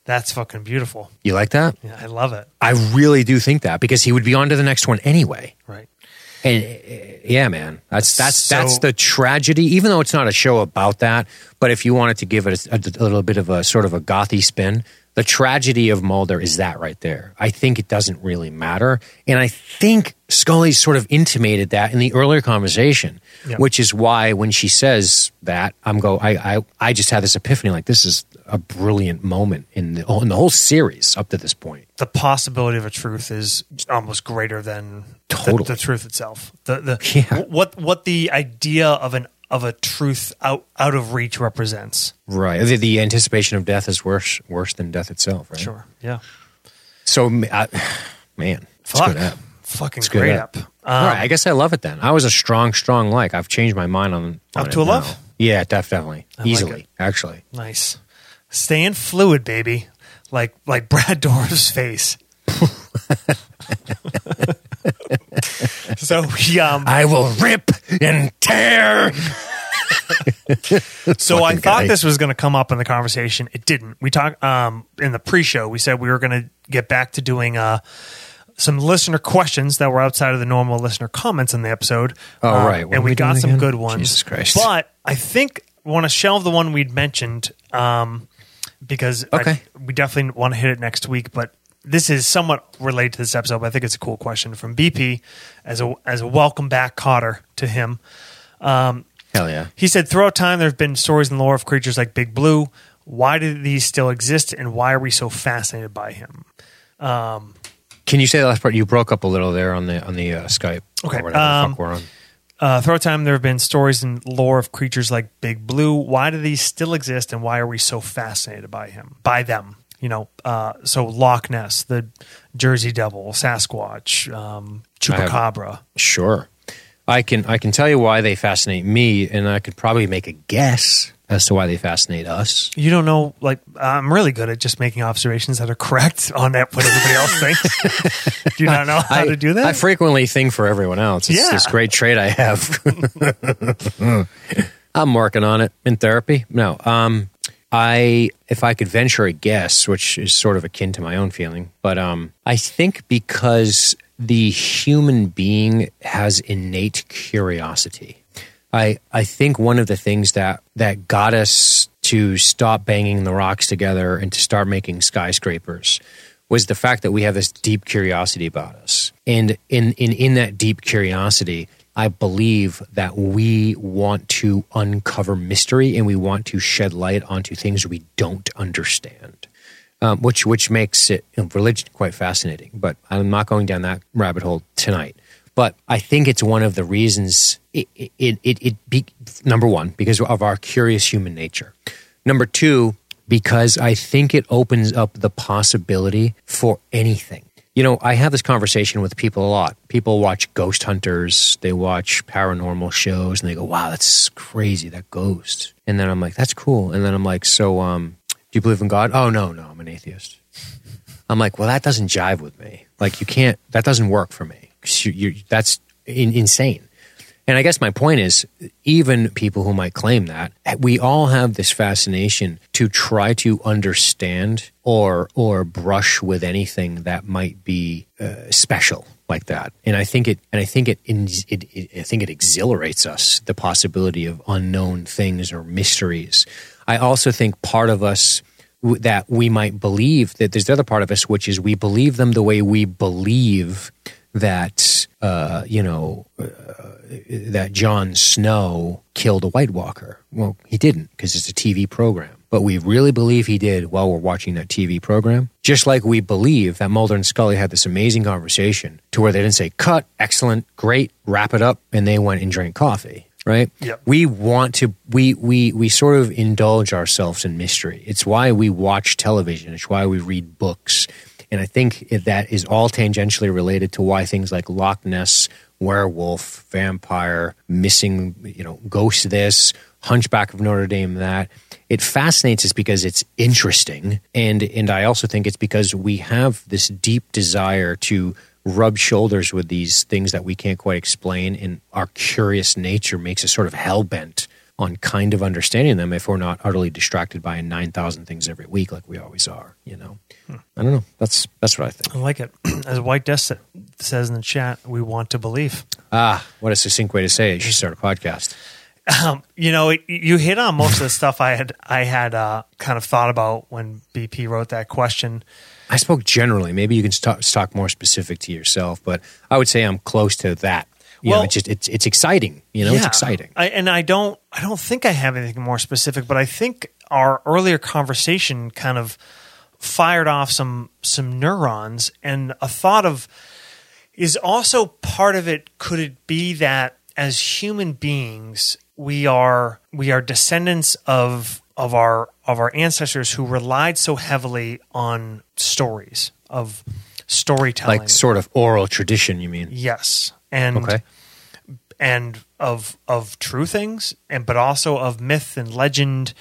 [SPEAKER 3] That's fucking beautiful.
[SPEAKER 2] You like that?
[SPEAKER 3] Yeah, I love it.
[SPEAKER 2] I really do think that because he would be on to the next one anyway.
[SPEAKER 3] Right.
[SPEAKER 2] And uh, yeah, man, that's that's
[SPEAKER 3] So-
[SPEAKER 2] that's the tragedy. Even though it's not a show about that, but if you wanted to give it a, a little bit of a sort of a gothy spin, the tragedy of Mulder is that right there. I think it doesn't really matter, and I think Scully sort of intimated that in the earlier conversation,
[SPEAKER 3] Yeah.
[SPEAKER 2] which is why when she says that, I'm go. I I I just had this epiphany like this is a brilliant moment in the in the whole series up to this point.
[SPEAKER 3] The possibility of a truth is almost greater than the-
[SPEAKER 2] Totally.
[SPEAKER 3] the, truth itself. The the
[SPEAKER 2] Yeah.
[SPEAKER 3] what what the idea of an of a truth out out of reach represents.
[SPEAKER 2] Right. The, the anticipation of death is worse worse than death itself. Right.
[SPEAKER 3] Sure. Yeah.
[SPEAKER 2] So, I, man, it's
[SPEAKER 3] Fuck.
[SPEAKER 2] good app.
[SPEAKER 3] Fucking
[SPEAKER 2] It's
[SPEAKER 3] great
[SPEAKER 2] app.
[SPEAKER 3] up.
[SPEAKER 2] All right, um, I guess I love it then. I was a strong, strong like. I've changed my mind on, on
[SPEAKER 3] Up to a
[SPEAKER 2] now.
[SPEAKER 3] love?
[SPEAKER 2] Yeah, def- definitely,
[SPEAKER 3] like
[SPEAKER 2] easily,
[SPEAKER 3] it.
[SPEAKER 2] actually.
[SPEAKER 3] Nice. Staying fluid, baby. Like like Brad Dourif's face. so he um
[SPEAKER 2] I will rip and tear.
[SPEAKER 3] So I thought
[SPEAKER 2] guy.
[SPEAKER 3] this was going to come up in the conversation. It didn't. We talked um, in the pre-show. We said we were going to get back to doing uh, some listener questions that were outside of the normal listener comments in the episode.
[SPEAKER 2] Oh,
[SPEAKER 3] Uh,
[SPEAKER 2] right. What
[SPEAKER 3] and we,
[SPEAKER 2] we
[SPEAKER 3] got some
[SPEAKER 2] again?
[SPEAKER 3] good ones.
[SPEAKER 2] Jesus Christ.
[SPEAKER 3] But I think want to shelve the one we'd mentioned um, because I- we definitely want to hit it next week. But this is somewhat related to this episode, but I think it's a cool question from BP as a as a welcome back Kotter to him.
[SPEAKER 2] Hell yeah.
[SPEAKER 3] He said, throughout time, there have been stories in the lore of creatures like Big Blue. Why do these still exist, and why are we so fascinated by him?
[SPEAKER 2] Can you say the last part? You broke up a little there on the on the uh, Skype.
[SPEAKER 3] Okay,
[SPEAKER 2] Or whatever the
[SPEAKER 3] um,
[SPEAKER 2] fuck we're on.
[SPEAKER 3] Uh, throughout time, there have been stories and lore of creatures like Big Blue. Why do these still exist, and why are we so fascinated by him, by them? You know, uh, so Loch Ness, the Jersey Devil, Sasquatch, um, Chupacabra.
[SPEAKER 2] Sure. I can I can tell you why they fascinate me, and I could probably make a guess as to why they fascinate us.
[SPEAKER 3] You don't know, like I'm really good at just making observations that are correct on that what everybody else thinks. do you not know how
[SPEAKER 2] I,
[SPEAKER 3] to do that?
[SPEAKER 2] I frequently think for everyone else. It's
[SPEAKER 3] Yeah.
[SPEAKER 2] this great trait I have. I'm working on it in therapy. No, um, I if I could venture a guess, which is sort of akin to my own feeling, but um, I think because the human being has innate curiosity. I I think one of the things that that got us to stop banging the rocks together and to start making skyscrapers was the fact that we have this deep curiosity about us. And in in in that deep curiosity, I believe that we want to uncover mystery and we want to shed light onto things we don't understand. Um, which which makes it you know, religion quite fascinating, but I'm not going down that rabbit hole tonight. But I think it's one of the reasons it it it, it be, number one because of our curious human nature. Number two, because I think it opens up the possibility for anything. You know, I have this conversation with people a lot. People watch ghost hunters, they watch paranormal shows, and they go, "Wow, that's crazy, that ghost." And then I'm like, "That's cool." And then I'm like, "So, um, do you believe in God?" "Oh no, no, I'm an atheist." I'm like, "Well, that doesn't jive with me. Like, you can't. That doesn't work for me. 'Cause You, you, that's in, insane." And I guess my point is, even people who might claim that, we all have this fascination to try to understand or or brush with anything that might be uh, special like that. And I think it, and I think it, it, it, I think it exhilarates us the possibility of unknown things or mysteries. I also think part of us that we might believe that there's the other part of us, which is we believe them the way we believe that uh, you know uh, that Jon Snow killed a White Walker. Well, he didn't because it's a TV program. But we really believe he did while we're watching that TV program. Just like we believe that Mulder and Scully had this amazing conversation to where they didn't say, cut, excellent, great, wrap it up, and they went and drank coffee. Right?
[SPEAKER 3] Yep.
[SPEAKER 2] We want to we we we sort of indulge ourselves in mystery. It's why we watch television. It's why we read books. And I think that is all tangentially related to why things like Loch Ness, werewolf, vampire, missing, you know, ghost this, Hunchback of Notre Dame that. It fascinates us because it's interesting. And and I also think it's because we have this deep desire to rub shoulders with these things that we can't quite explain and our curious nature makes us sort of hell-bent on kind of understanding them if we're not utterly distracted by 9,000 things every week like we always are, you know. I don't know. That's that's what I think.
[SPEAKER 3] I like it. As White sa- says in the chat, we want to believe.
[SPEAKER 2] Ah, what a succinct way to say it. You should start a podcast.
[SPEAKER 3] Um, you know, it, you hit on most of the stuff I had I had uh, kind of thought about when BP wrote that question.
[SPEAKER 2] I spoke generally. Maybe you can talk, talk more specific to yourself, but I would say I'm close to that. You
[SPEAKER 3] Well-
[SPEAKER 2] know, it's just it's it's exciting. You know, it's exciting.
[SPEAKER 3] I, and I don't I don't think I have anything more specific, but I think our earlier conversation kind of fired off some some neurons and a thought of is also part of it could it be that as human beings we are we are descendants of of our of our ancestors who relied so heavily on stories of storytelling
[SPEAKER 2] Like sort of oral tradition, you mean?
[SPEAKER 3] yes and
[SPEAKER 2] Okay.
[SPEAKER 3] And of of true things and but also of myth and legend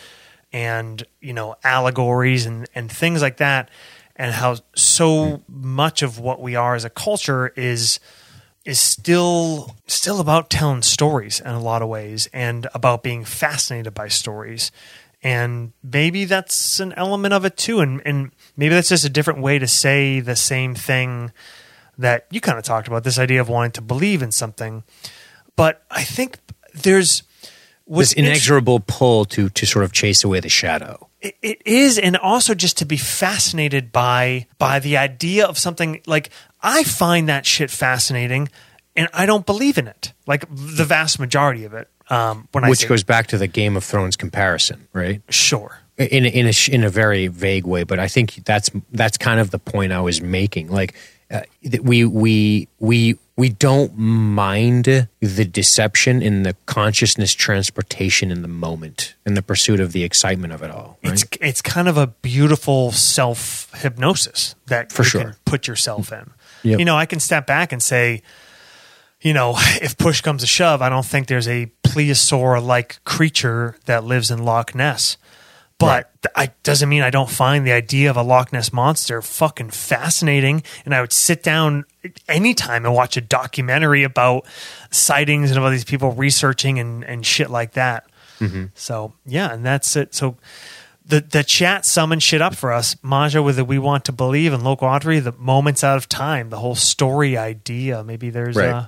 [SPEAKER 3] and you know allegories and and things like that and how so much of what we are as a culture is is still still about telling stories in a lot of ways and about being fascinated by stories. And maybe that's an element of it too and and maybe that's just a different way to say the same thing that you kind of talked about this idea of wanting to believe in something but i think there's
[SPEAKER 2] This inexorable pull to to sort of chase away the shadow.
[SPEAKER 3] It, it is, and also just to be fascinated by by the idea of something like I find that shit fascinating, and I don't believe in it. Like the vast majority of it. Um, when
[SPEAKER 2] Which
[SPEAKER 3] say,
[SPEAKER 2] goes back to the Game of Thrones comparison, right?
[SPEAKER 3] sure,
[SPEAKER 2] in a- in a in a very vague way, but I think that's that's kind of the point I was making. Like uh, we we we we don't mind the deception in the consciousness transportation in the moment in the pursuit of the excitement of it all. Right?
[SPEAKER 3] it's it's kind of a beautiful self hypnosis that
[SPEAKER 2] For
[SPEAKER 3] you
[SPEAKER 2] sure.
[SPEAKER 3] can put yourself in.
[SPEAKER 2] Yep.
[SPEAKER 3] You know, I can step back and say, you know, if push comes to shove, I don't think there's a plesiosaur like creature that lives in Loch Ness. But th- I doesn't mean I don't find the idea of a Loch Ness monster fucking fascinating. And I would sit down anytime and watch a documentary about sightings and about these people researching and, and shit like that. So yeah, and that's it. So the the chat summoned shit up for us. Maja with the we want to believe and local Audrey, the moments out of time, the whole story idea. Maybe there's
[SPEAKER 2] Right.
[SPEAKER 3] uh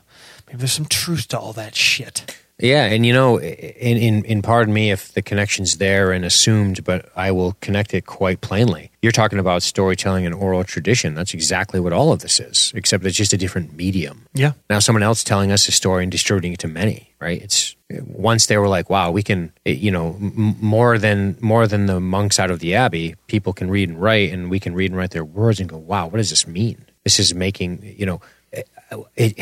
[SPEAKER 3] maybe there's some truth to all that shit.
[SPEAKER 2] Yeah, and you know, in, in in pardon me if the connection's there and assumed, but I will connect it quite plainly. You're talking about storytelling and oral tradition. That's exactly what all of this is, except it's just a different medium.
[SPEAKER 3] Yeah.
[SPEAKER 2] Now someone else telling us a story and distributing it to many, right? It's once they were like, "Wow, we can," you know, m- more than more than the monks out of the abbey, people can read and write, and we can read and write their words and go, "Wow, what does this mean?" This is making, you know, it,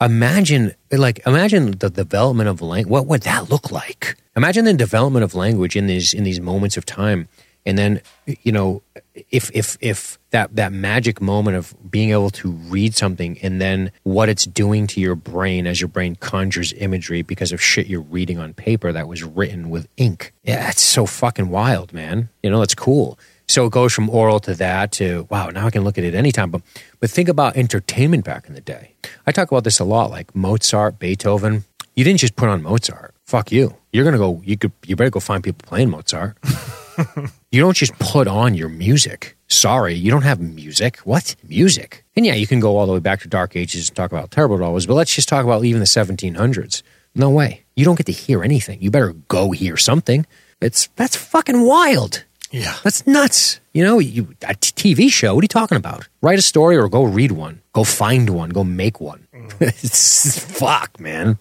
[SPEAKER 2] imagine like imagine the development of language what would that look like? Imagine the development of language in these in these moments of time and then you know if if if that that magic moment of being able to read something and then what it's doing to your brain as your brain conjures imagery because of shit you're reading on paper that was written with ink. Yeah that's so fucking wild man. You know that's cool so it goes from oral to that to wow, now I can look at it anytime. But but think about entertainment back in the day. I talk about this a lot, like Mozart, Beethoven. You didn't just put on Mozart. Fuck you. You're gonna go. You could. You better go find people playing Mozart. you don't just put on your music. Sorry, you don't have music. What music? And yeah, you can go all the way back to Dark Ages and talk about how terrible it all was. But let's just talk about even the 1700s. No way. You don't get to hear anything. You better go hear something. It's that's fucking wild.
[SPEAKER 3] Yeah.
[SPEAKER 2] That's nuts. You know, you a t- TV show. What are you talking about? Write a story or go read one. Go find one. Go make one. it's, fuck, man.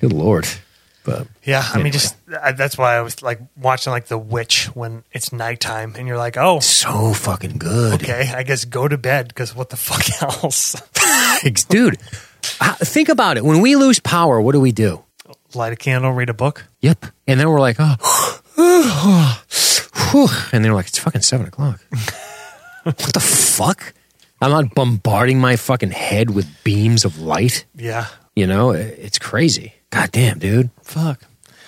[SPEAKER 2] Good lord. But
[SPEAKER 3] Yeah, I mean, just I, that's why I was like watching like The Witch when it's nighttime, and you're like, oh,
[SPEAKER 2] so fucking good,
[SPEAKER 3] okay, I guess go to bed because what the fuck else?
[SPEAKER 2] dude. uh, Think about it. When we lose power, what do we do?
[SPEAKER 3] Light a candle, read a book.
[SPEAKER 2] Yep. And then we're like, oh, whew. and they're like, it's fucking seven o'clock. what the fuck? I'm not bombarding my fucking head with beams of light.
[SPEAKER 3] Yeah,
[SPEAKER 2] You know, it's crazy. God damn, dude.
[SPEAKER 3] fuck.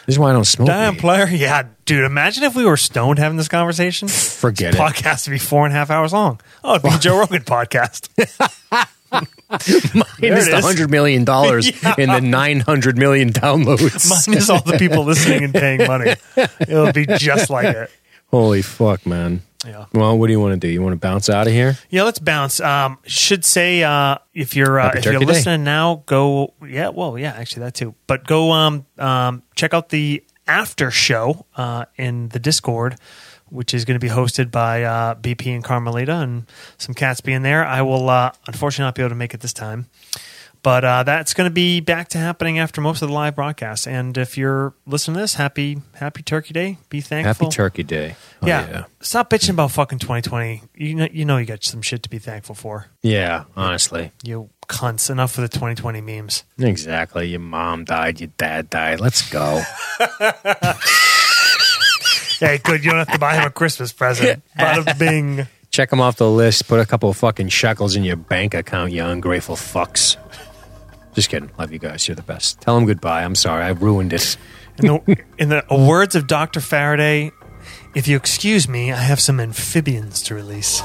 [SPEAKER 2] This is why I don't smoke.
[SPEAKER 3] Damn
[SPEAKER 2] weed.
[SPEAKER 3] player, yeah, dude. Imagine if we were stoned having this conversation.
[SPEAKER 2] Forget it.
[SPEAKER 3] Podcast would be four and a half hours long. Oh, it'd be a Joe Rogan podcast.
[SPEAKER 2] Minus the hundred million dollars
[SPEAKER 3] Yeah.
[SPEAKER 2] and the nine hundred million downloads.
[SPEAKER 3] Minus all the people listening and paying money. It'll be just like it.
[SPEAKER 2] Holy fuck, man.
[SPEAKER 3] Yeah.
[SPEAKER 2] Well, what do you want to do? You want to bounce out of here?
[SPEAKER 3] Yeah, let's bounce. Um, should say uh, if you're uh,
[SPEAKER 2] Happy
[SPEAKER 3] if you're
[SPEAKER 2] Turkey Day.
[SPEAKER 3] listening now, go. Yeah, well, yeah, actually that too. But go um, um, check out the after show uh, in the Discord, which is going to be hosted by uh, BP and Carmelita and some cats being there. I will uh, unfortunately not be able to make it this time. But uh, that's going to be back to happening after most of the live broadcasts. And if you're listening to this, happy Happy Turkey Day. Be thankful.
[SPEAKER 2] Happy Turkey Day. Oh,
[SPEAKER 3] yeah.
[SPEAKER 2] yeah.
[SPEAKER 3] Stop bitching about fucking 2020. You know, you know you got some shit to be thankful for.
[SPEAKER 2] Yeah, honestly.
[SPEAKER 3] You cunts. Enough with the 2020 memes.
[SPEAKER 2] Exactly. Your mom died, your dad died. Let's go.
[SPEAKER 3] Hey, good. You don't have to buy him a Christmas present. Bada bing.
[SPEAKER 2] Check him off the list. Put a couple of fucking shekels in your bank account, you ungrateful fucks. Just kidding. Love you guys. You're the best. Tell them goodbye. I'm sorry. I ruined it.
[SPEAKER 3] In the, in the words of Dr. Faraday, if you excuse me, I have some amphibians to release.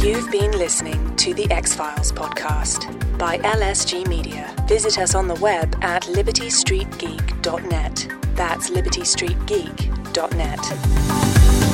[SPEAKER 1] You've been listening to the X Files podcast by LSG Media. Visit us on the web at libertystreetgeek.net. That's libertystreetgeek.net.